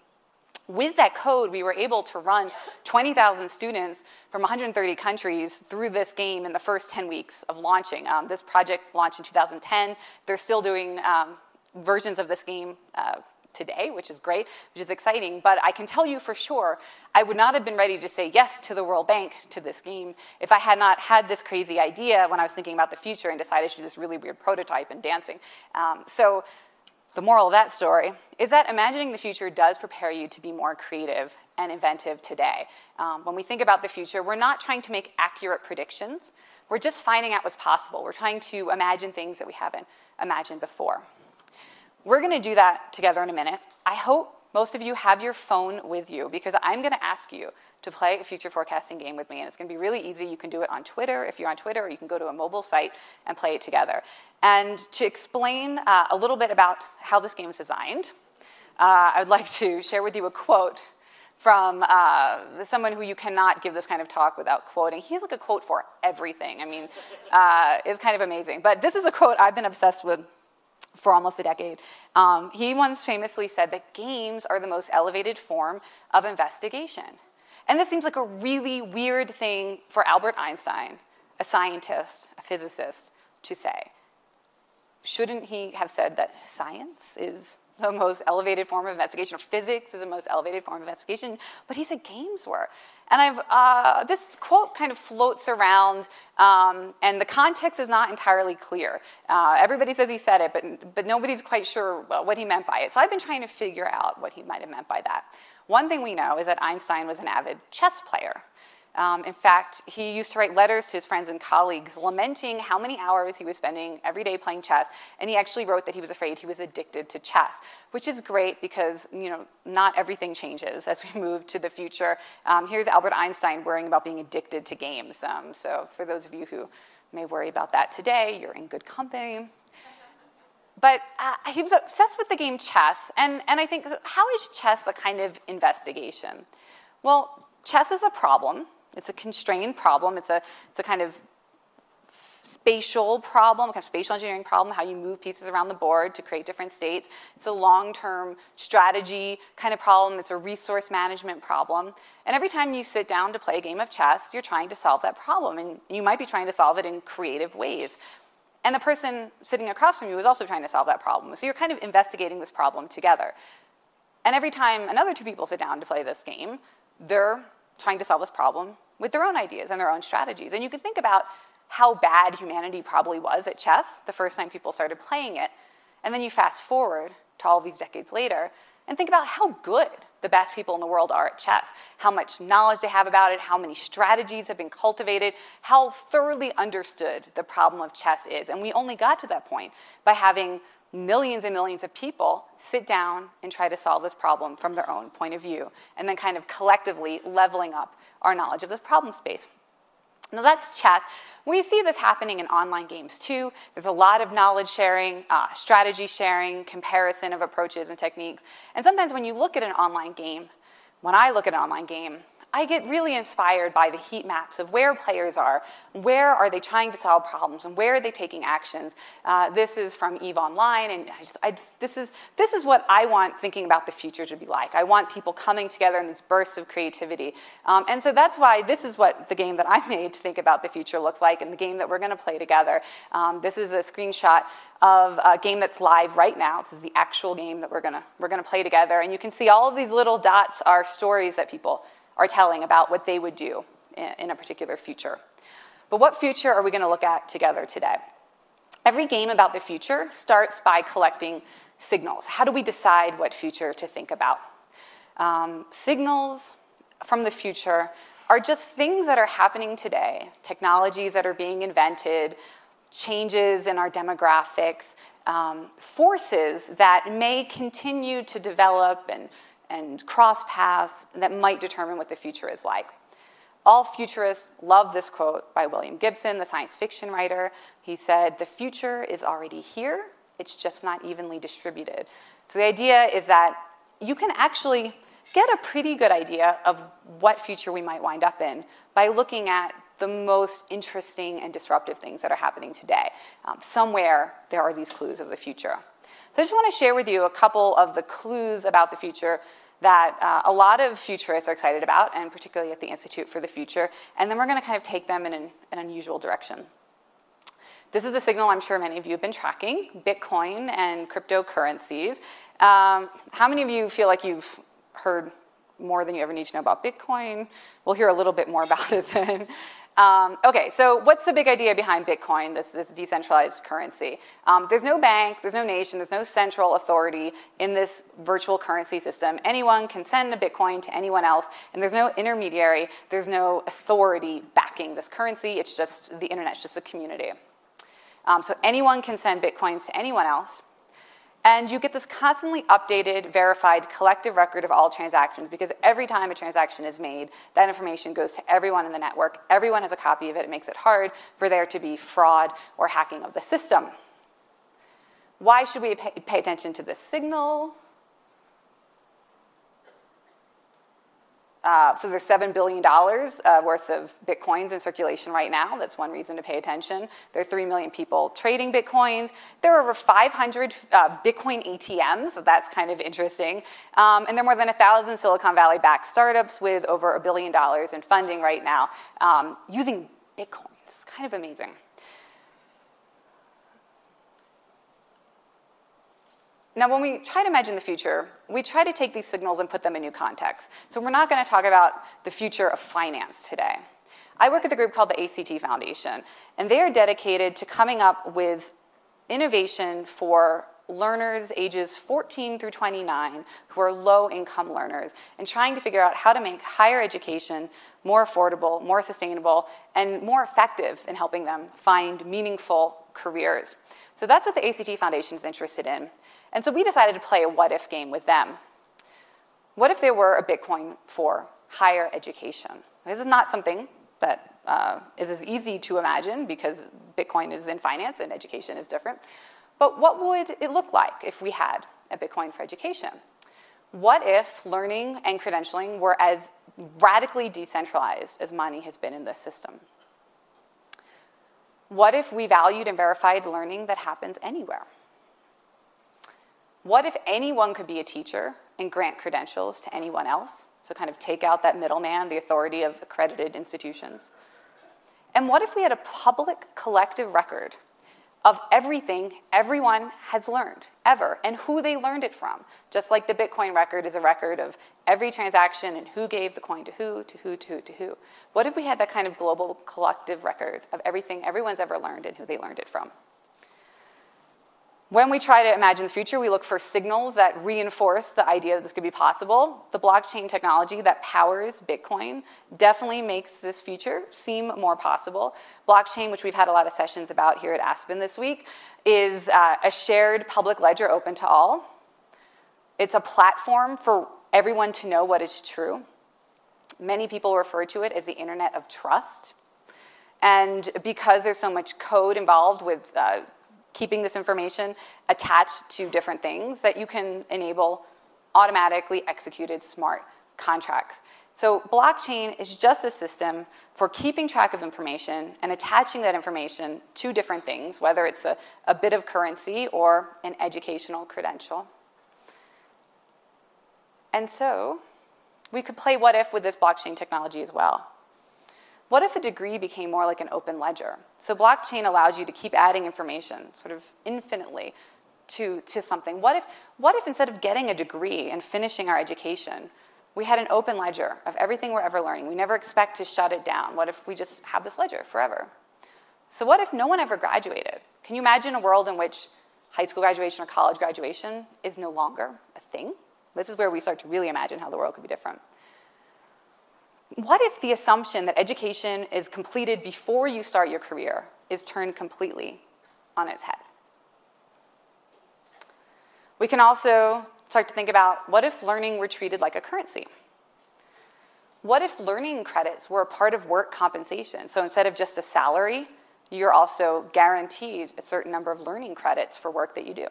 With that code, we were able to run 20,000 students from 130 countries through this game in the first 10 weeks of launching. Um, this project launched in 2010. They're still doing um, versions of this game uh, today, which is great, which is exciting. But I can tell you for sure, I would not have been ready to say yes to the World Bank to this game if I had not had this crazy idea when I was thinking about the future and decided to do this really weird prototype in dancing. Um, so the moral of that story is that imagining the future does prepare you to be more creative and inventive today. Um, when we think about the future, we're not trying to make accurate predictions. We're just finding out what's possible. We're trying to imagine things that we haven't imagined before. We're going to do that together in a minute. I hope most of you have your phone with you because I'm going to ask you to play a future forecasting game with me. And it's going to be really easy. You can do it on Twitter if you're on Twitter, or you can go to a mobile site and play it together. And to explain uh, a little bit about how this game is designed, uh, I would like to share with you a quote from uh, someone who you cannot give this kind of talk without quoting. He's like a quote for everything. I mean, uh, it's kind of amazing. But this is a quote I've been obsessed with for almost a decade. Um, he once famously said that games are the most elevated form of investigation. And this seems like a really weird thing for Albert Einstein, a scientist, a physicist, to say. Shouldn't he have said that science is the most elevated form of investigation, or physics is the most elevated form of investigation? But he said games were. And I've, uh, this quote kind of floats around, um, and the context is not entirely clear. Uh, everybody says he said it, but, but nobody's quite sure what he meant by it. So I've been trying to figure out what he might have meant by that. One thing we know is that Einstein was an avid chess player. Um, in fact, he used to write letters to his friends and colleagues lamenting how many hours he was spending every day playing chess, and he actually wrote that he was afraid he was addicted to chess, which is great because you know not everything changes as we move to the future. Um, here's Albert Einstein worrying about being addicted to games. Um, so for those of you who may worry about that today, you're in good company. But uh, he was obsessed with the game chess, and, and I think, how is chess a kind of investigation? Well, chess is a problem it's a constrained problem. It's a, it's a kind of spatial problem, kind of spatial engineering problem, how you move pieces around the board to create different states. It's a long-term strategy kind of problem. It's a resource management problem. And every time you sit down to play a game of chess, you're trying to solve that problem. And you might be trying to solve it in creative ways. And the person sitting across from you is also trying to solve that problem. So you're kind of investigating this problem together. And every time another two people sit down to play this game, they're trying to solve this problem with their own ideas and their own strategies. And you can think about how bad humanity probably was at chess the first time people started playing it. And then you fast forward to all these decades later and think about how good the best people in the world are at chess, how much knowledge they have about it, how many strategies have been cultivated, how thoroughly understood the problem of chess is. And we only got to that point by having millions and millions of people sit down and try to solve this problem from their own point of view, and then kind of collectively leveling up our knowledge of this problem space. Now that's chess. We see this happening in online games too. There's a lot of knowledge sharing, uh, strategy sharing, comparison of approaches and techniques. And sometimes when you look at an online game, when I look at an online game, I get really inspired by the heat maps of where players are, where are they trying to solve problems, and where are they taking actions. Uh, this is from EVE Online, and I just, I just, this, is, this is what I want thinking about the future to be like. I want people coming together in these bursts of creativity. Um, and so that's why this is what the game that I made to think about the future looks like, and the game that we're going to play together. Um, this is a screenshot of a game that's live right now. This is the actual game that we're gonna, we're gonna play together. And you can see all of these little dots are stories that people are telling about what they would do in, a particular future. But what future are we gonna look at together today? Every game about the future starts by collecting signals. How do we decide what future to think about? Um, signals from the future are just things that are happening today, technologies that are being invented, changes in our demographics, um, forces that may continue to develop and, and cross paths that might determine what the future is like. All futurists love this quote by William Gibson, the science fiction writer. He said, The future is already here, it's just not evenly distributed. So the idea is that you can actually get a pretty good idea of what future we might wind up in by looking at the most interesting and disruptive things that are happening today. Um, somewhere there are these clues of the future. So I just want to share with you a couple of the clues about the future that uh, a lot of futurists are excited about, and particularly at the Institute for the Future, and then we're going to kind of take them in an, an unusual direction. This is a signal I'm sure many of you have been tracking, Bitcoin and cryptocurrencies. Um, how many of you feel like you've heard more than you ever need to know about Bitcoin? We'll hear a little bit more about it then. Um, okay, so what's the big idea behind Bitcoin, this, this decentralized currency? Um, there's no bank, there's no nation, there's no central authority in this virtual currency system. Anyone can send a Bitcoin to anyone else, and there's no intermediary, there's no authority backing this currency. It's just the internet's just a community. Um, so anyone can send Bitcoins to anyone else. And you get this constantly updated, verified collective record of all transactions because every time a transaction is made, that information goes to everyone in the network. Everyone has a copy of it. It makes it hard for there to be fraud or hacking of the system. Why should we pay, attention to this signal? Uh, so there's $7 billion uh, worth of Bitcoins in circulation right now. That's one reason to pay attention. There are 3 million people trading Bitcoins. There are over 500 uh, Bitcoin ATMs, so that's kind of interesting. Um, and there are more than 1,000 Silicon Valley-backed startups with over a billion dollars in funding right now um, using Bitcoin. It's kind of amazing. Now, when we try to imagine the future, we try to take these signals and put them in new context. So we're not going to talk about the future of finance today. I work at the group called the ACT Foundation, and they are dedicated to coming up with innovation for learners ages 14 through 29 who are low income learners and trying to figure out how to make higher education more affordable, more sustainable, and more effective in helping them find meaningful careers. So that's what the ACT Foundation is interested in. And so we decided to play a what if game with them. What if there were a Bitcoin for higher education? This is not something that uh, is as easy to imagine because Bitcoin is in finance and education is different. But what would it look like if we had a Bitcoin for education? What if learning and credentialing were as radically decentralized as money has been in this system? What if we valued and verified learning that happens anywhere? What if anyone could be a teacher and grant credentials to anyone else? So, kind of take out that middleman, the authority of accredited institutions. And what if we had a public collective record of everything everyone has learned ever and who they learned it from? Just like the Bitcoin record is a record of every transaction and who gave the coin to who, to who, to who, to who. What if we had that kind of global collective record of everything everyone's ever learned and who they learned it from? When we try to imagine the future, we look for signals that reinforce the idea that this could be possible. The blockchain technology that powers Bitcoin definitely makes this future seem more possible. Blockchain, which we've had a lot of sessions about here at Aspen this week, is uh, a shared public ledger open to all. It's a platform for everyone to know what is true. Many people refer to it as the internet of trust. And because there's so much code involved with uh, keeping this information attached to different things that you can enable automatically executed smart contracts. So, blockchain is just a system for keeping track of information and attaching that information to different things, whether it's a, a bit of currency or an educational credential. And so, we could play what if with this blockchain technology as well. What if a degree became more like an open ledger? So, blockchain allows you to keep adding information sort of infinitely to, to something. What if, what if instead of getting a degree and finishing our education, we had an open ledger of everything we're ever learning. We never expect to shut it down. What if we just have this ledger forever? So, what if no one ever graduated? Can you imagine a world in which high school graduation or college graduation is no longer a thing? This is where we start to really imagine how the world could be different. What if the assumption that education is completed before you start your career is turned completely on its head? We can also start to think about what if learning were treated like a currency? What if learning credits were a part of work compensation? So instead of just a salary, you're also guaranteed a certain number of learning credits for work that you do.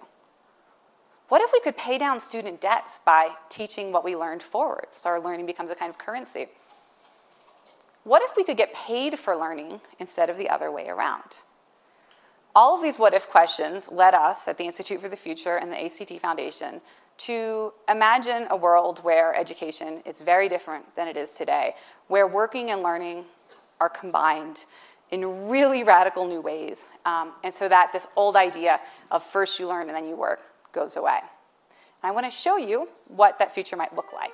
What if we could pay down student debts by teaching what we learned forward? So our learning becomes a kind of currency. What if we could get paid for learning instead of the other way around? All of these what if questions led us at the Institute for the Future and the ACT Foundation to imagine a world where education is very different than it is today, where working and learning are combined in really radical new ways, um, and so that this old idea of first you learn and then you work goes away. And I want to show you what that future might look like.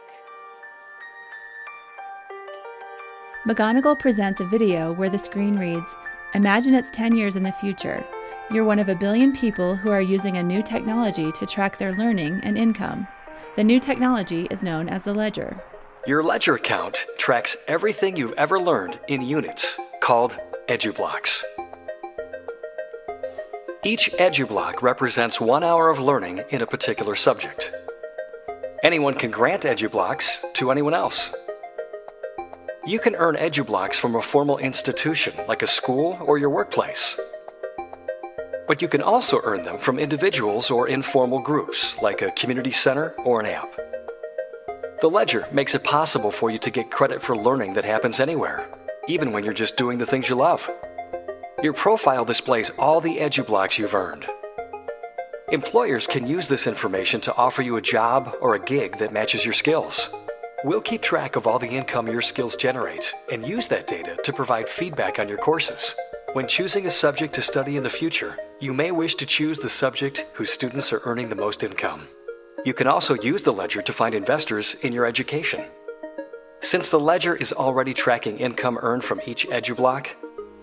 McGonigal presents a video where the screen reads Imagine it's 10 years in the future you're one of a billion people who are using a new technology to track their learning and income. The new technology is known as the ledger. Your ledger account tracks everything you've ever learned in units, called EduBlocks. Each EduBlock represents one hour of learning in a particular subject. Anyone can grant EduBlocks to anyone else. You can earn EduBlocks from a formal institution like a school or your workplace. But you can also earn them from individuals or informal groups, like a community center or an app. The Ledger makes it possible for you to get credit for learning that happens anywhere, even when you're just doing the things you love. Your profile displays all the EduBlocks you've earned. Employers can use this information to offer you a job or a gig that matches your skills. We'll keep track of all the income your skills generate and use that data to provide feedback on your courses. When choosing a subject to study in the future, you may wish to choose the subject whose students are earning the most income. You can also use the ledger to find investors in your education. Since the ledger is already tracking income earned from each EduBlock,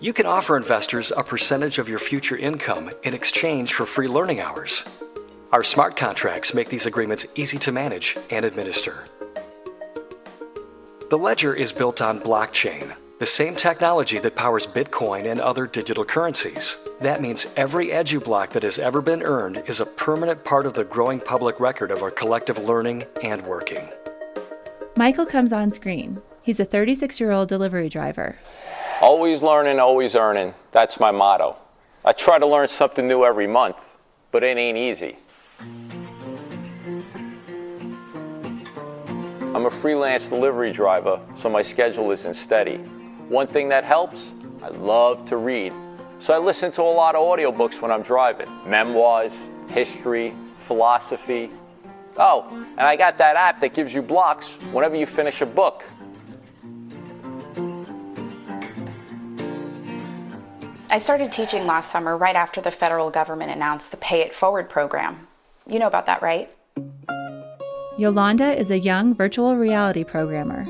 you can offer investors a percentage of your future income in exchange for free learning hours. Our smart contracts make these agreements easy to manage and administer. The ledger is built on blockchain, the same technology that powers Bitcoin and other digital currencies. That means every EduBlock that has ever been earned is a permanent part of the growing public record of our collective learning and working. Michael comes on screen. He's a 36 year old delivery driver. Always learning, always earning. That's my motto. I try to learn something new every month, but it ain't easy. I'm a freelance delivery driver, so my schedule isn't steady. One thing that helps, I love to read. So I listen to a lot of audiobooks when I'm driving memoirs, history, philosophy. Oh, and I got that app that gives you blocks whenever you finish a book. I started teaching last summer right after the federal government announced the Pay It Forward program. You know about that, right? Yolanda is a young virtual reality programmer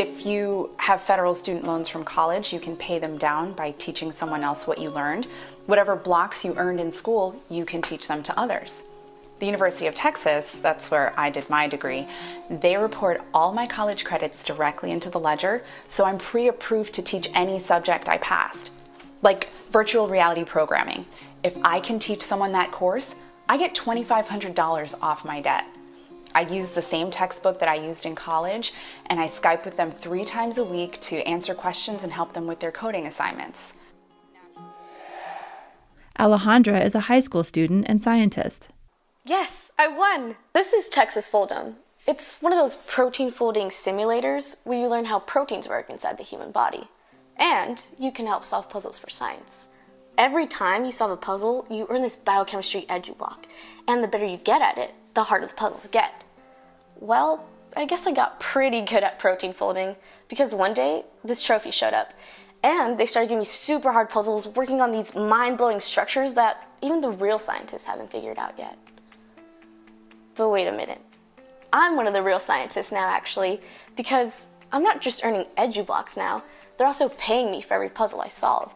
if you have federal student loans from college, you can pay them down by teaching someone else what you learned. Whatever blocks you earned in school, you can teach them to others. The University of Texas, that's where I did my degree, they report all my college credits directly into the ledger, so I'm pre approved to teach any subject I passed. Like virtual reality programming. If I can teach someone that course, I get $2,500 off my debt. I use the same textbook that I used in college, and I Skype with them three times a week to answer questions and help them with their coding assignments. Alejandra is a high school student and scientist. Yes, I won! This is Texas Fold'em. It's one of those protein folding simulators where you learn how proteins work inside the human body. And you can help solve puzzles for science. Every time you solve a puzzle, you earn this biochemistry EduBlock, and the better you get at it, the harder the puzzles get. Well, I guess I got pretty good at protein folding because one day this trophy showed up, and they started giving me super hard puzzles working on these mind blowing structures that even the real scientists haven't figured out yet. But wait a minute. I'm one of the real scientists now, actually, because I'm not just earning EduBlocks now, they're also paying me for every puzzle I solve.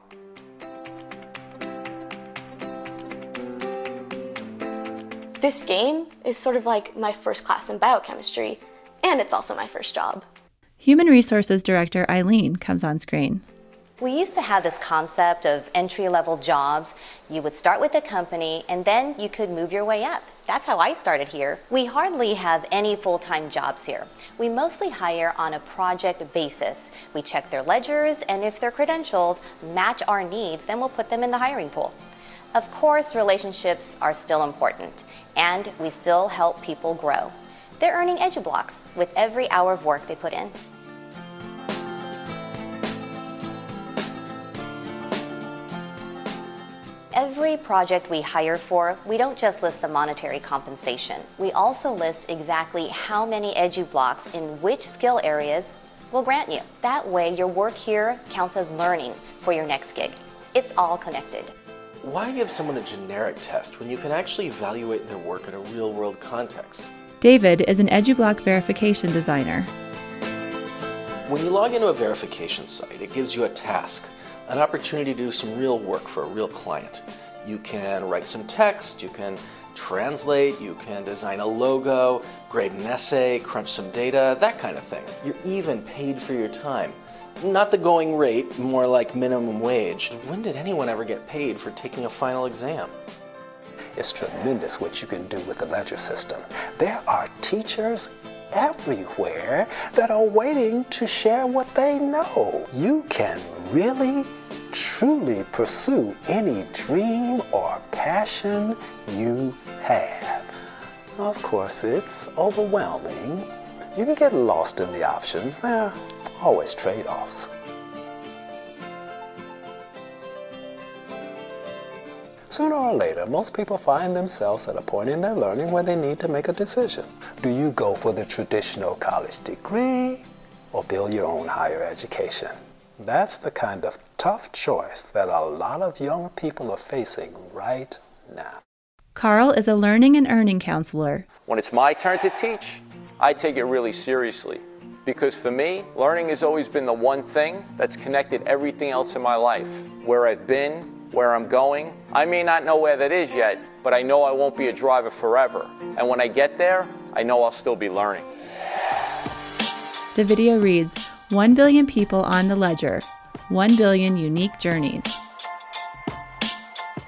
This game is sort of like my first class in biochemistry, and it's also my first job. Human Resources Director Eileen comes on screen. We used to have this concept of entry level jobs. You would start with a company and then you could move your way up. That's how I started here. We hardly have any full time jobs here. We mostly hire on a project basis. We check their ledgers, and if their credentials match our needs, then we'll put them in the hiring pool. Of course, relationships are still important, and we still help people grow. They're earning EduBlocks with every hour of work they put in. Every project we hire for, we don't just list the monetary compensation. We also list exactly how many EduBlocks in which skill areas we'll grant you. That way, your work here counts as learning for your next gig. It's all connected. Why give someone a generic test when you can actually evaluate their work in a real world context? David is an EduBlock verification designer. When you log into a verification site, it gives you a task, an opportunity to do some real work for a real client. You can write some text, you can translate, you can design a logo, grade an essay, crunch some data, that kind of thing. You're even paid for your time. Not the going rate, more like minimum wage. When did anyone ever get paid for taking a final exam? It's tremendous what you can do with the ledger system. There are teachers everywhere that are waiting to share what they know. You can really, truly pursue any dream or passion you have. Of course, it's overwhelming. You can get lost in the options. There are always trade offs. Sooner or later, most people find themselves at a point in their learning where they need to make a decision. Do you go for the traditional college degree or build your own higher education? That's the kind of tough choice that a lot of young people are facing right now. Carl is a learning and earning counselor. When it's my turn to teach, I take it really seriously. Because for me, learning has always been the one thing that's connected everything else in my life. Where I've been, where I'm going. I may not know where that is yet, but I know I won't be a driver forever. And when I get there, I know I'll still be learning. The video reads 1 billion people on the ledger, 1 billion unique journeys.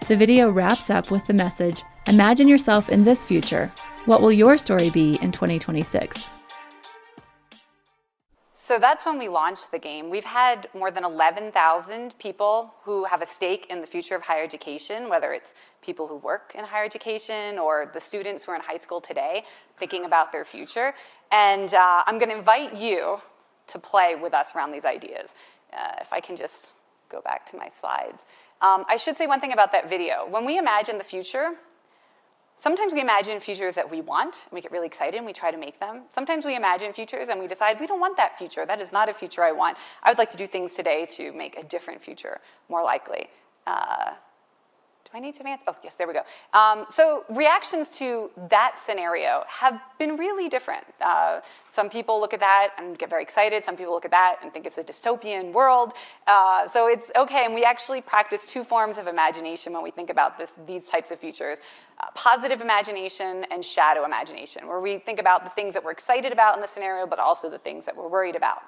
The video wraps up with the message Imagine yourself in this future. What will your story be in 2026? So that's when we launched the game. We've had more than 11,000 people who have a stake in the future of higher education, whether it's people who work in higher education or the students who are in high school today thinking about their future. And uh, I'm going to invite you to play with us around these ideas. Uh, if I can just go back to my slides. Um, I should say one thing about that video. When we imagine the future, Sometimes we imagine futures that we want, and we get really excited and we try to make them. Sometimes we imagine futures and we decide we don't want that future. That is not a future I want. I would like to do things today to make a different future more likely. Uh, do I need to advance? Oh, yes, there we go. Um, so reactions to that scenario have been really different. Uh, some people look at that and get very excited. Some people look at that and think it's a dystopian world. Uh, so it's okay, and we actually practice two forms of imagination when we think about this, these types of futures. Uh, positive imagination and shadow imagination, where we think about the things that we're excited about in the scenario, but also the things that we're worried about.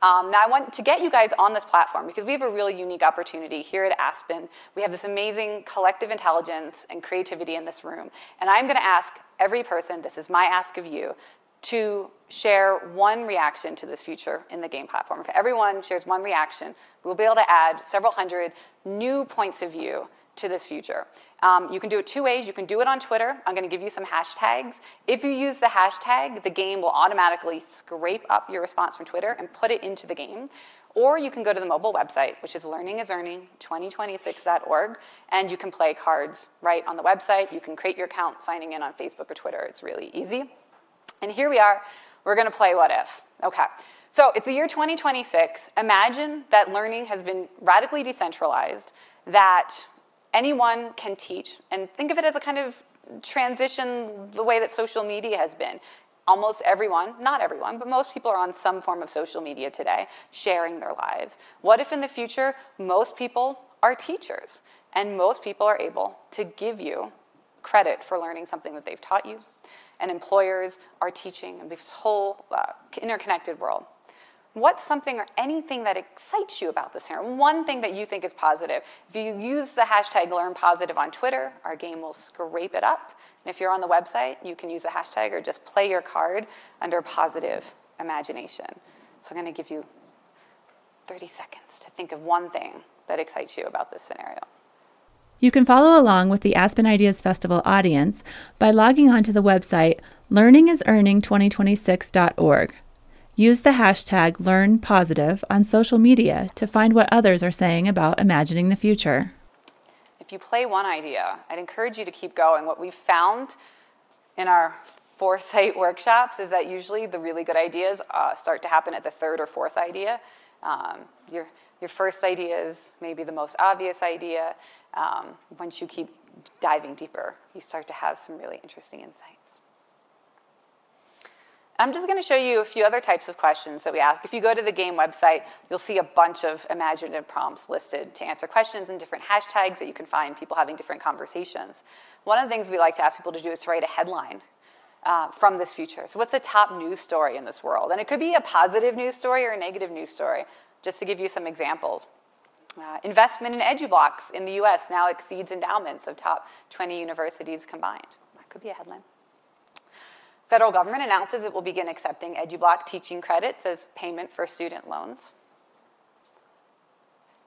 Um, now, I want to get you guys on this platform because we have a really unique opportunity here at Aspen. We have this amazing collective intelligence and creativity in this room. And I'm going to ask every person, this is my ask of you, to share one reaction to this future in the game platform. If everyone shares one reaction, we'll be able to add several hundred new points of view to this future. Um, you can do it two ways. You can do it on Twitter. I'm going to give you some hashtags. If you use the hashtag, the game will automatically scrape up your response from Twitter and put it into the game. Or you can go to the mobile website, which is learningisearning2026.org, and you can play cards right on the website. You can create your account signing in on Facebook or Twitter. It's really easy. And here we are. We're going to play What If. Okay. So it's the year 2026. Imagine that learning has been radically decentralized, that anyone can teach, and think of it as a kind of transition the way that social media has been. Almost everyone, not everyone, but most people are on some form of social media today, sharing their lives. What if in the future most people are teachers and most people are able to give you credit for learning something that they've taught you? And employers are teaching in this whole uh, interconnected world what's something or anything that excites you about this here? One thing that you think is positive. If you use the hashtag LearnPositive on Twitter, our game will scrape it up. And if you're on the website, you can use the hashtag or just play your card under positive imagination. So I'm going to give you 30 seconds to think of one thing that excites you about this scenario. You can follow along with the Aspen Ideas Festival audience by logging on to the website learningisearning2026.org. Use the hashtag LearnPositive on social media to find what others are saying about imagining the future. If you play one idea, I'd encourage you to keep going. What we've found in our foresight workshops is that usually the really good ideas uh, start to happen at the third or fourth idea. Um, your, your first idea is maybe the most obvious idea. Um, once you keep diving deeper, you start to have some really interesting insights. I'm just going to show you a few other types of questions that we ask. If you go to the game website, you'll see a bunch of imaginative prompts listed to answer questions and different hashtags that you can find people having different conversations. One of the things we like to ask people to do is to write a headline uh, from this future. So, what's the top news story in this world? And it could be a positive news story or a negative news story, just to give you some examples. Uh, investment in EduBlocks in the US now exceeds endowments of top 20 universities combined. That could be a headline. Federal government announces it will begin accepting EduBlock teaching credits as payment for student loans.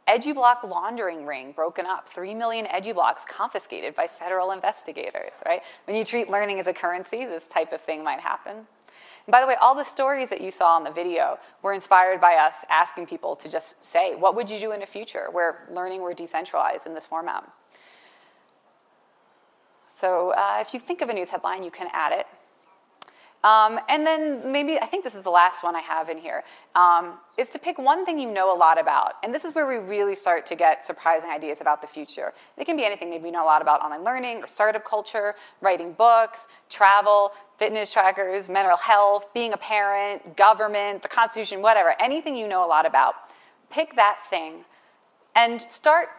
EduBlock laundering ring broken up, 3 million EduBlocks confiscated by federal investigators, right? When you treat learning as a currency, this type of thing might happen. And by the way, all the stories that you saw in the video were inspired by us asking people to just say, what would you do in a future where learning were decentralized in this format? So uh, if you think of a news headline, you can add it um, and then maybe, I think this is the last one I have in here, um, is to pick one thing you know a lot about. And this is where we really start to get surprising ideas about the future. It can be anything. Maybe you know a lot about online learning or startup culture, writing books, travel, fitness trackers, mental health, being a parent, government, the Constitution, whatever. Anything you know a lot about. Pick that thing and start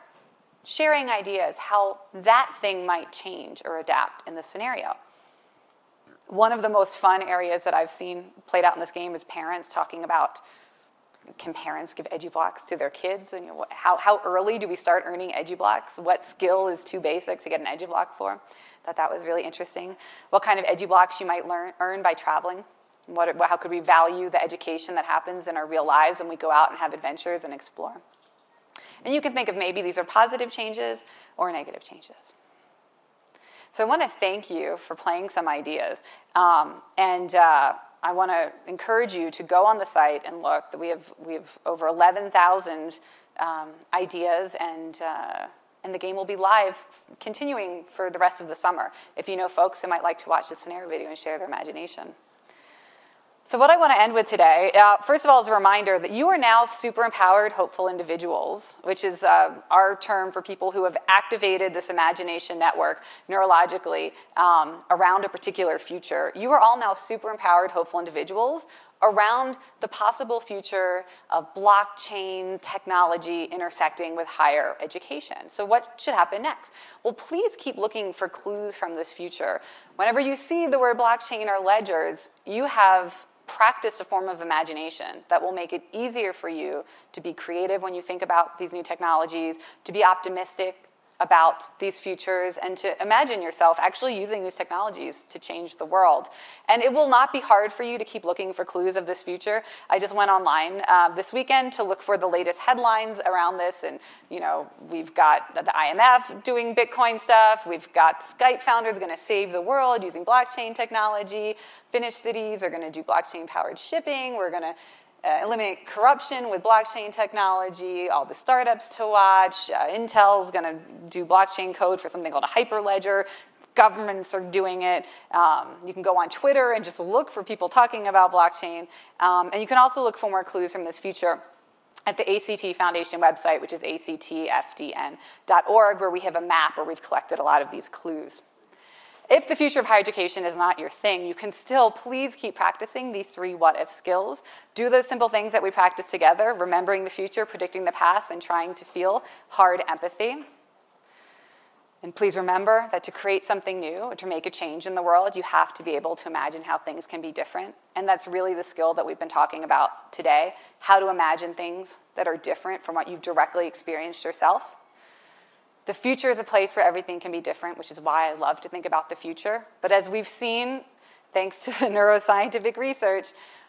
sharing ideas how that thing might change or adapt in the scenario. One of the most fun areas that I've seen played out in this game is parents talking about can parents give EduBlocks to their kids? And you know, how, how early do we start earning EduBlocks? What skill is too basic to get an EduBlock for? Thought that was really interesting. What kind of EduBlocks you might learn, earn by traveling? What, how could we value the education that happens in our real lives when we go out and have adventures and explore? And you can think of maybe these are positive changes or negative changes. So I want to thank you for playing some ideas. Um, and uh, I want to encourage you to go on the site and look. We have, we have over 11,000 um, ideas, and, uh, and the game will be live continuing for the rest of the summer. If you know folks who might like to watch the scenario video and share their imagination. So, what I want to end with today, uh, first of all, is a reminder that you are now super empowered, hopeful individuals, which is uh, our term for people who have activated this imagination network neurologically um, around a particular future. You are all now super empowered, hopeful individuals around the possible future of blockchain technology intersecting with higher education. So, what should happen next? Well, please keep looking for clues from this future. Whenever you see the word blockchain or ledgers, you have practice a form of imagination that will make it easier for you to be creative when you think about these new technologies, to be optimistic, about these futures and to imagine yourself actually using these technologies to change the world. And it will not be hard for you to keep looking for clues of this future. I just went online uh, this weekend to look for the latest headlines around this. And, you know, we've got the IMF doing Bitcoin stuff. We've got Skype founders going to save the world using blockchain technology. Finnish cities are going to do blockchain powered shipping. We're going to uh, eliminate corruption with blockchain technology, all the startups to watch. Uh, Intel's going to do blockchain code for something called a hyperledger. Governments are doing it. Um, you can go on Twitter and just look for people talking about blockchain. Um, and you can also look for more clues from this future at the ACT Foundation website, which is actfdn.org, where we have a map where we've collected a lot of these clues. If the future of higher education is not your thing, you can still please keep practicing these three what if skills. Do those simple things that we practice together, remembering the future, predicting the past, and trying to feel hard empathy. And please remember that to create something new or to make a change in the world, you have to be able to imagine how things can be different. And that's really the skill that we've been talking about today how to imagine things that are different from what you've directly experienced yourself. The future is a place where everything can be different, which is why I love to think about the future. But as we've seen, thanks to the neuroscientific research,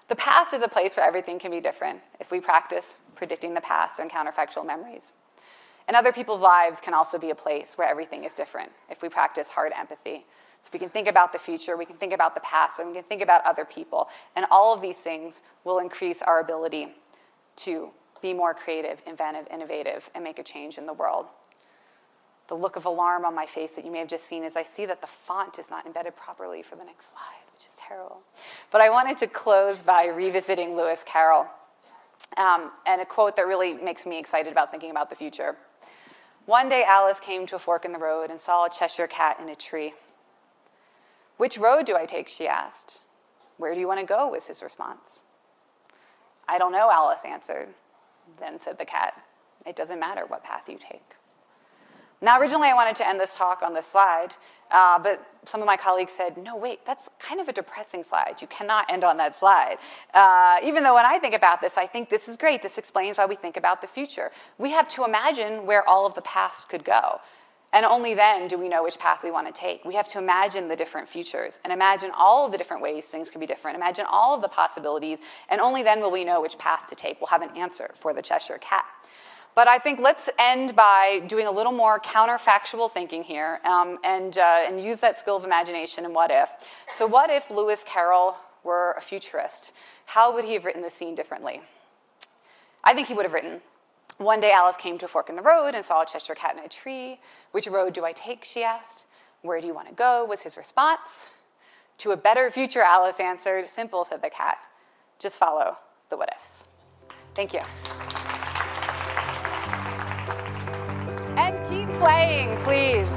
the past is a place where everything can be different if we practice predicting the past and counterfactual memories. And other people's lives can also be a place where everything is different if we practice hard empathy. So we can think about the future, we can think about the past, and we can think about other people. And all of these things will increase our ability to be more creative, inventive, innovative, and make a change in the world the look of alarm on my face that you may have just seen as I see that the font is not embedded properly for the next slide, which is terrible. But I wanted to close by revisiting Lewis Carroll um, and a quote that really makes me excited about thinking about the future. One day Alice came to a fork in the road and saw a Cheshire cat in a tree. Which road do I take? she asked. Where do you want to go? was his response. I don't know, Alice answered. Then said the cat, It doesn't matter what path you take. Now, originally I wanted to end this talk on this slide, uh, but some of my colleagues said, no, wait, that's kind of a depressing slide. You cannot end on that slide. Uh, even though when I think about this, I think this is great. This explains why we think about the future. We have to imagine where all of the past could go. And only then do we know which path we want to take. We have to imagine the different futures and imagine all of the different ways things could be different. Imagine all of the possibilities, and only then will we know which path to take. We'll have an answer for the Cheshire Cat. But I think let's end by doing a little more counterfactual thinking here um, and, uh, and use that skill of imagination and what if. So, what if Lewis Carroll were a futurist? How would he have written the scene differently? I think he would have written One day Alice came to a fork in the road and saw a Cheshire cat in a tree. Which road do I take? she asked. Where do you want to go? was his response. To a better future, Alice answered. Simple, said the cat. Just follow the what ifs. Thank you. Playing, please.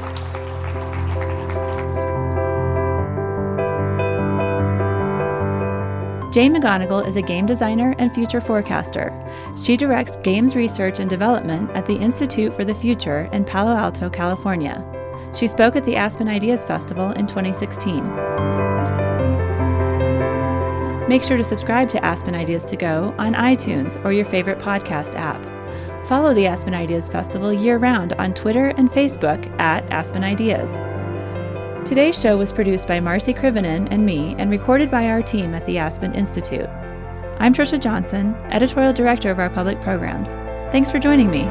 Jane McGonigal is a game designer and future forecaster. She directs games research and development at the Institute for the Future in Palo Alto, California. She spoke at the Aspen Ideas Festival in 2016. Make sure to subscribe to Aspen Ideas to Go on iTunes or your favorite podcast app. Follow the Aspen Ideas Festival year round on Twitter and Facebook at Aspen Ideas. Today's show was produced by Marci Krivonen and me and recorded by our team at the Aspen Institute. I'm Trisha Johnson, editorial director of our public programs. Thanks for joining me.